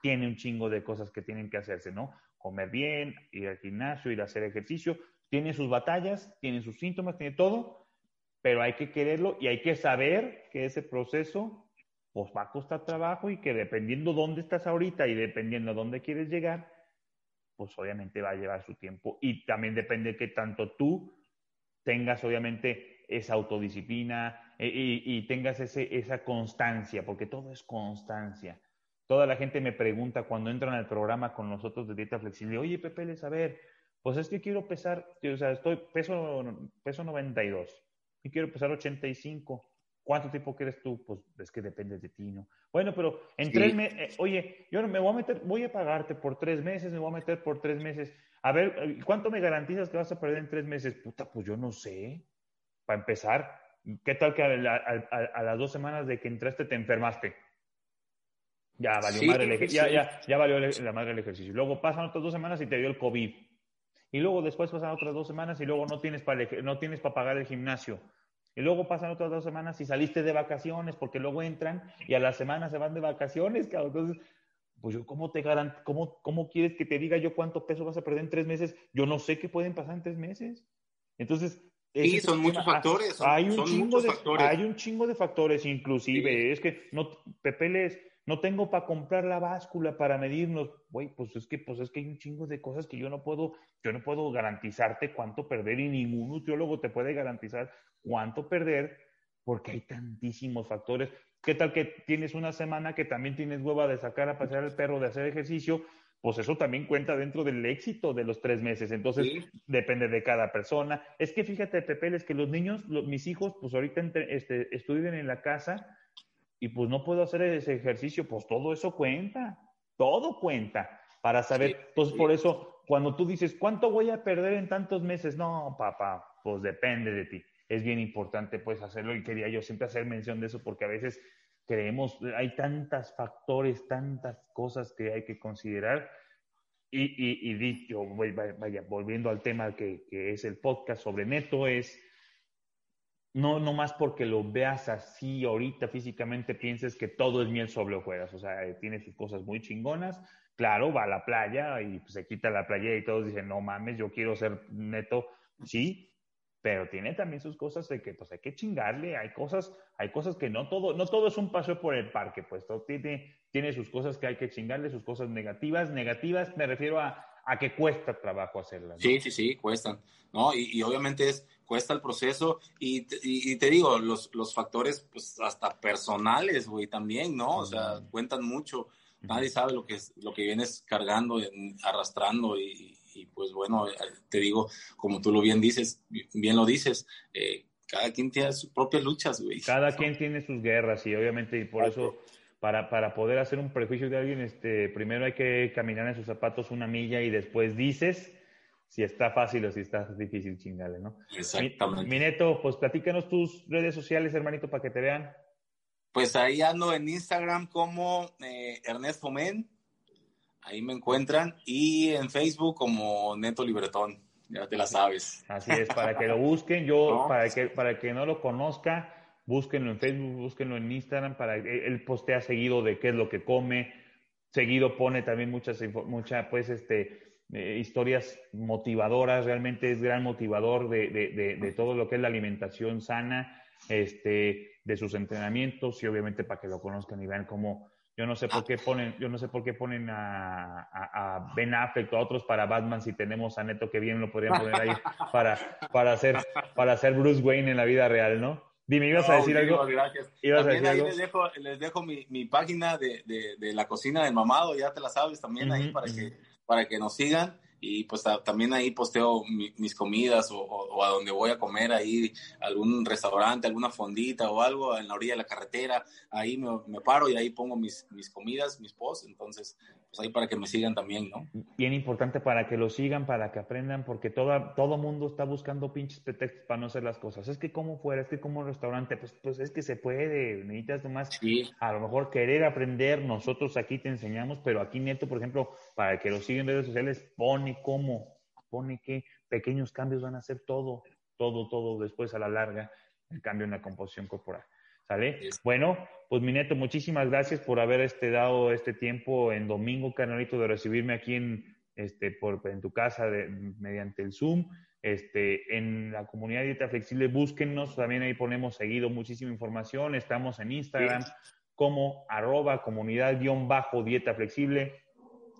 tiene un chingo de cosas que tienen que hacerse, ¿no? Comer bien, ir al gimnasio, ir a hacer ejercicio, tiene sus batallas, tiene sus síntomas, tiene todo, pero hay que quererlo y hay que saber que ese proceso pues va a costar trabajo y que dependiendo dónde estás ahorita y dependiendo dónde quieres llegar, pues obviamente va a llevar su tiempo y también depende que tanto tú tengas obviamente esa autodisciplina, eh, y, tengas ese, esa constancia, porque todo es constancia. Toda la gente me pregunta cuando entran al programa con nosotros de dieta flexible, oye Pepe, les a ver, pues es que quiero pesar, o sea, estoy peso, peso 92 y quiero pesar 85. ¿Cuánto tiempo quieres tú? Pues es que depende de ti, ¿no? Bueno, pero en tres meses, eh, oye, yo me voy a meter, voy a pagarte por tres meses, me voy a meter por tres meses. A ver, eh, ¿cuánto me garantizas que vas a perder en tres meses? Puta, pues yo no sé. Para empezar, ¿Qué tal que a, las dos semanas de que entraste te enfermaste? Ya valió, madre el ya, ya, ya valió la madre el ejercicio. Luego pasan otras dos semanas y te dio el COVID. Y luego después pasan otras dos semanas y luego no tienes para no tienes para pagar el gimnasio. Y luego pasan otras dos semanas y saliste de vacaciones porque luego entran y a la semana se van de vacaciones, Entonces, pues yo, ¿cómo te garant cómo, ¿cómo quieres que te diga yo cuánto peso vas a perder en tres meses? Yo no sé qué pueden pasar en tres meses. Entonces, Sí, son muchos factores. hay, un chingo de, factores. hay un chingo de factores, inclusive. Es que no, Pepe les, no tengo para comprar la báscula para medirnos. Güey, pues es que, pues es que hay un chingo de cosas que yo no puedo, yo no puedo garantizarte cuánto perder y ningún nutriólogo te puede garantizar cuánto perder porque hay tantísimos factores. ¿Qué tal que tienes una semana que también tienes hueva de sacar a pasear al perro, de hacer ejercicio? Pues eso también cuenta dentro del éxito de los tres meses. Entonces, depende de cada persona. Es que fíjate, Pepe, es que los niños, mis hijos, pues ahorita este, estudian en la casa y pues no puedo hacer ese ejercicio, pues todo eso cuenta, todo cuenta para saber. Entonces, por eso, cuando tú dices, ¿cuánto voy a perder en tantos meses? No, papá, pues depende de ti. Es bien importante, pues, hacerlo y quería yo siempre hacer mención de eso porque a veces creemos, hay tantos factores, tantas cosas que hay que considerar. Y, y, y dicho, vaya, volviendo al tema que, que, es el podcast sobre Neto, es no, no más porque lo veas así ahorita físicamente pienses que todo es miel sobre hojuelas, o sea, eh, tiene sus cosas muy chingonas, claro, va a la playa y pues, se quita la playa y todos dicen, no mames, yo quiero ser Neto, sí, pero tiene también sus cosas de que pues hay que chingarle, hay cosas, hay cosas que no todo, no todo es un paseo por el parque, pues todo tiene, tiene sus cosas que hay que chingarle, sus cosas negativas, negativas me refiero a, a que cuesta trabajo hacerlas. Sí, sí, sí, cuestan, ¿no? Y, y obviamente es, cuesta el proceso y, y, te digo, los, los factores pues hasta personales, güey, también, ¿no? O sea, cuentan mucho, nadie sabe lo que, es, lo que vienes cargando, arrastrando y, y pues bueno, te digo, como tú lo bien dices, bien lo dices, eh, cada quien tiene sus propias luchas, güey. Cada quien tiene sus guerras y obviamente y por eso para, para poder hacer un prejuicio de alguien, este, primero hay que caminar en sus zapatos una milla y después dices si está fácil o si está difícil chingale, ¿no? Exactamente. Mi, neto, pues platícanos tus redes sociales, hermanito, para que te vean. Pues ahí ando en Instagram como eh, Ernest Fomen, ahí me encuentran, y en Facebook como Neto Libretón, ya te la sabes. Así es, para que lo busquen, yo, para, que, para que no lo conozca, búsquenlo en Facebook, búsquenlo en Instagram, para él postea seguido de qué es lo que come, seguido pone también muchas, mucha, pues, este, eh, historias motivadoras, realmente es gran motivador de, de, de, todo lo que es la alimentación sana, este, de sus entrenamientos y obviamente para que lo conozcan y vean cómo, yo no sé por qué ponen, yo no sé por qué ponen a, a, Ben Affleck o a otros para Batman si tenemos a Neto que bien lo podrían poner ahí para, para hacer, para hacer Bruce Wayne en la vida real, ¿no? Dime, ¿ibas a decir algo? Gracias. también ahí Les dejo, les dejo mi, mi página de, de, de, la cocina del mamado, ya te la sabes también ahí para que para que nos sigan y pues también ahí posteo mis comidas o, a donde voy a comer ahí algún restaurante, alguna fondita o algo en la orilla de la carretera, ahí me, me paro y ahí pongo mis, mis comidas, mis posts, entonces pues ahí para que me sigan también, ¿no? Bien importante para que lo sigan, para que aprendan, porque todo, todo mundo está buscando pinches pretextos para no hacer las cosas. Es que como fuera, es que como restaurante, pues, pues es que se puede, necesitas nomás a lo mejor querer aprender, nosotros aquí te enseñamos, pero aquí Neto, por ejemplo, para que lo sigan en redes sociales, pone cómo, pone que pequeños cambios van a hacer todo, todo, todo después a la larga, el cambio en la composición corporal. ¿Sale? Bueno, pues mi neto, muchísimas gracias por haber este, dado este tiempo en domingo, carnalito, de recibirme aquí en, este, por, en tu casa mediante el Zoom. Este, en la comunidad Dieta Flexible, búsquennos, también ahí ponemos seguido muchísima información. Estamos en Instagram como arroba comunidad guion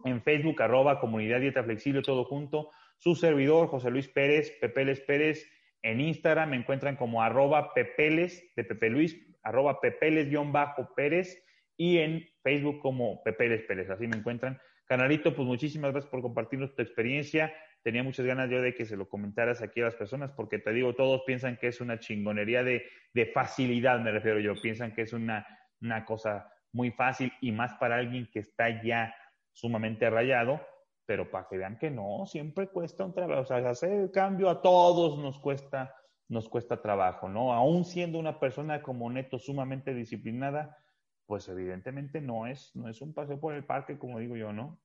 en Facebook arroba comunidad dieta todo junto. Su servidor, José Luis Pérez, Pepeles Pérez, en Instagram me encuentran como arroba pepeles de Pepe Luis arroba pepeles-pérez y en Facebook como Pepeles Pérez. Así me encuentran. Canalito, pues muchísimas gracias por compartirnos tu experiencia. Tenía muchas ganas yo de que se lo comentaras aquí a las personas, porque te digo, todos piensan que es una chingonería de, de facilidad, me refiero yo. Piensan que es una, una cosa muy fácil y más para alguien que está ya sumamente rayado, pero para que vean que no, siempre cuesta un trabajo. O sea, hacer el cambio a todos nos cuesta nos cuesta trabajo, ¿no? Aún siendo una persona como Neto sumamente disciplinada, pues evidentemente no es, no es un paseo por el parque, como digo yo, ¿no?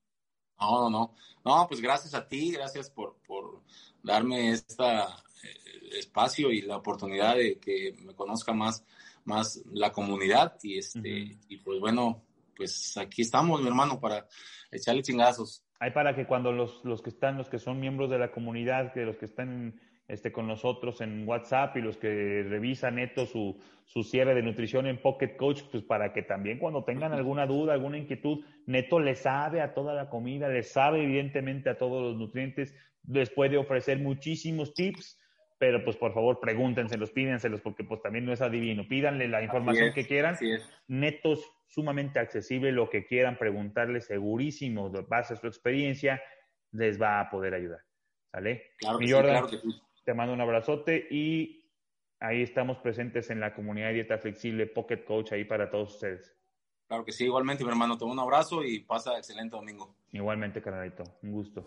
No, no, no. No, pues gracias a ti, gracias por, por darme este espacio y la oportunidad de que me conozca más, más la comunidad. Y este, y pues bueno, pues aquí estamos, mi hermano, para echarle chingazos. Hay para que cuando los, los que están, los que son miembros de la comunidad, que los que están este, con nosotros en WhatsApp y los que revisan neto su, su cierre de nutrición en Pocket Coach, pues para que también cuando tengan alguna duda, alguna inquietud, Neto le sabe a toda la comida, le sabe evidentemente a todos los nutrientes, les puede ofrecer muchísimos tips, pero pues por favor pregúntenselos, pídenselos, porque pues también no es adivino, pídanle la información que quieran. Neto es sumamente accesible, lo que quieran preguntarle, segurísimo, base a su experiencia, les va a poder ayudar. ¿Sale? Claro claro que sí. Te mando un abrazote y ahí estamos presentes en la comunidad de Dieta Flexible Pocket Coach ahí para todos ustedes. Claro que sí, igualmente, mi hermano. Te un abrazo y pasa excelente domingo. Igualmente, carnalito. Un gusto.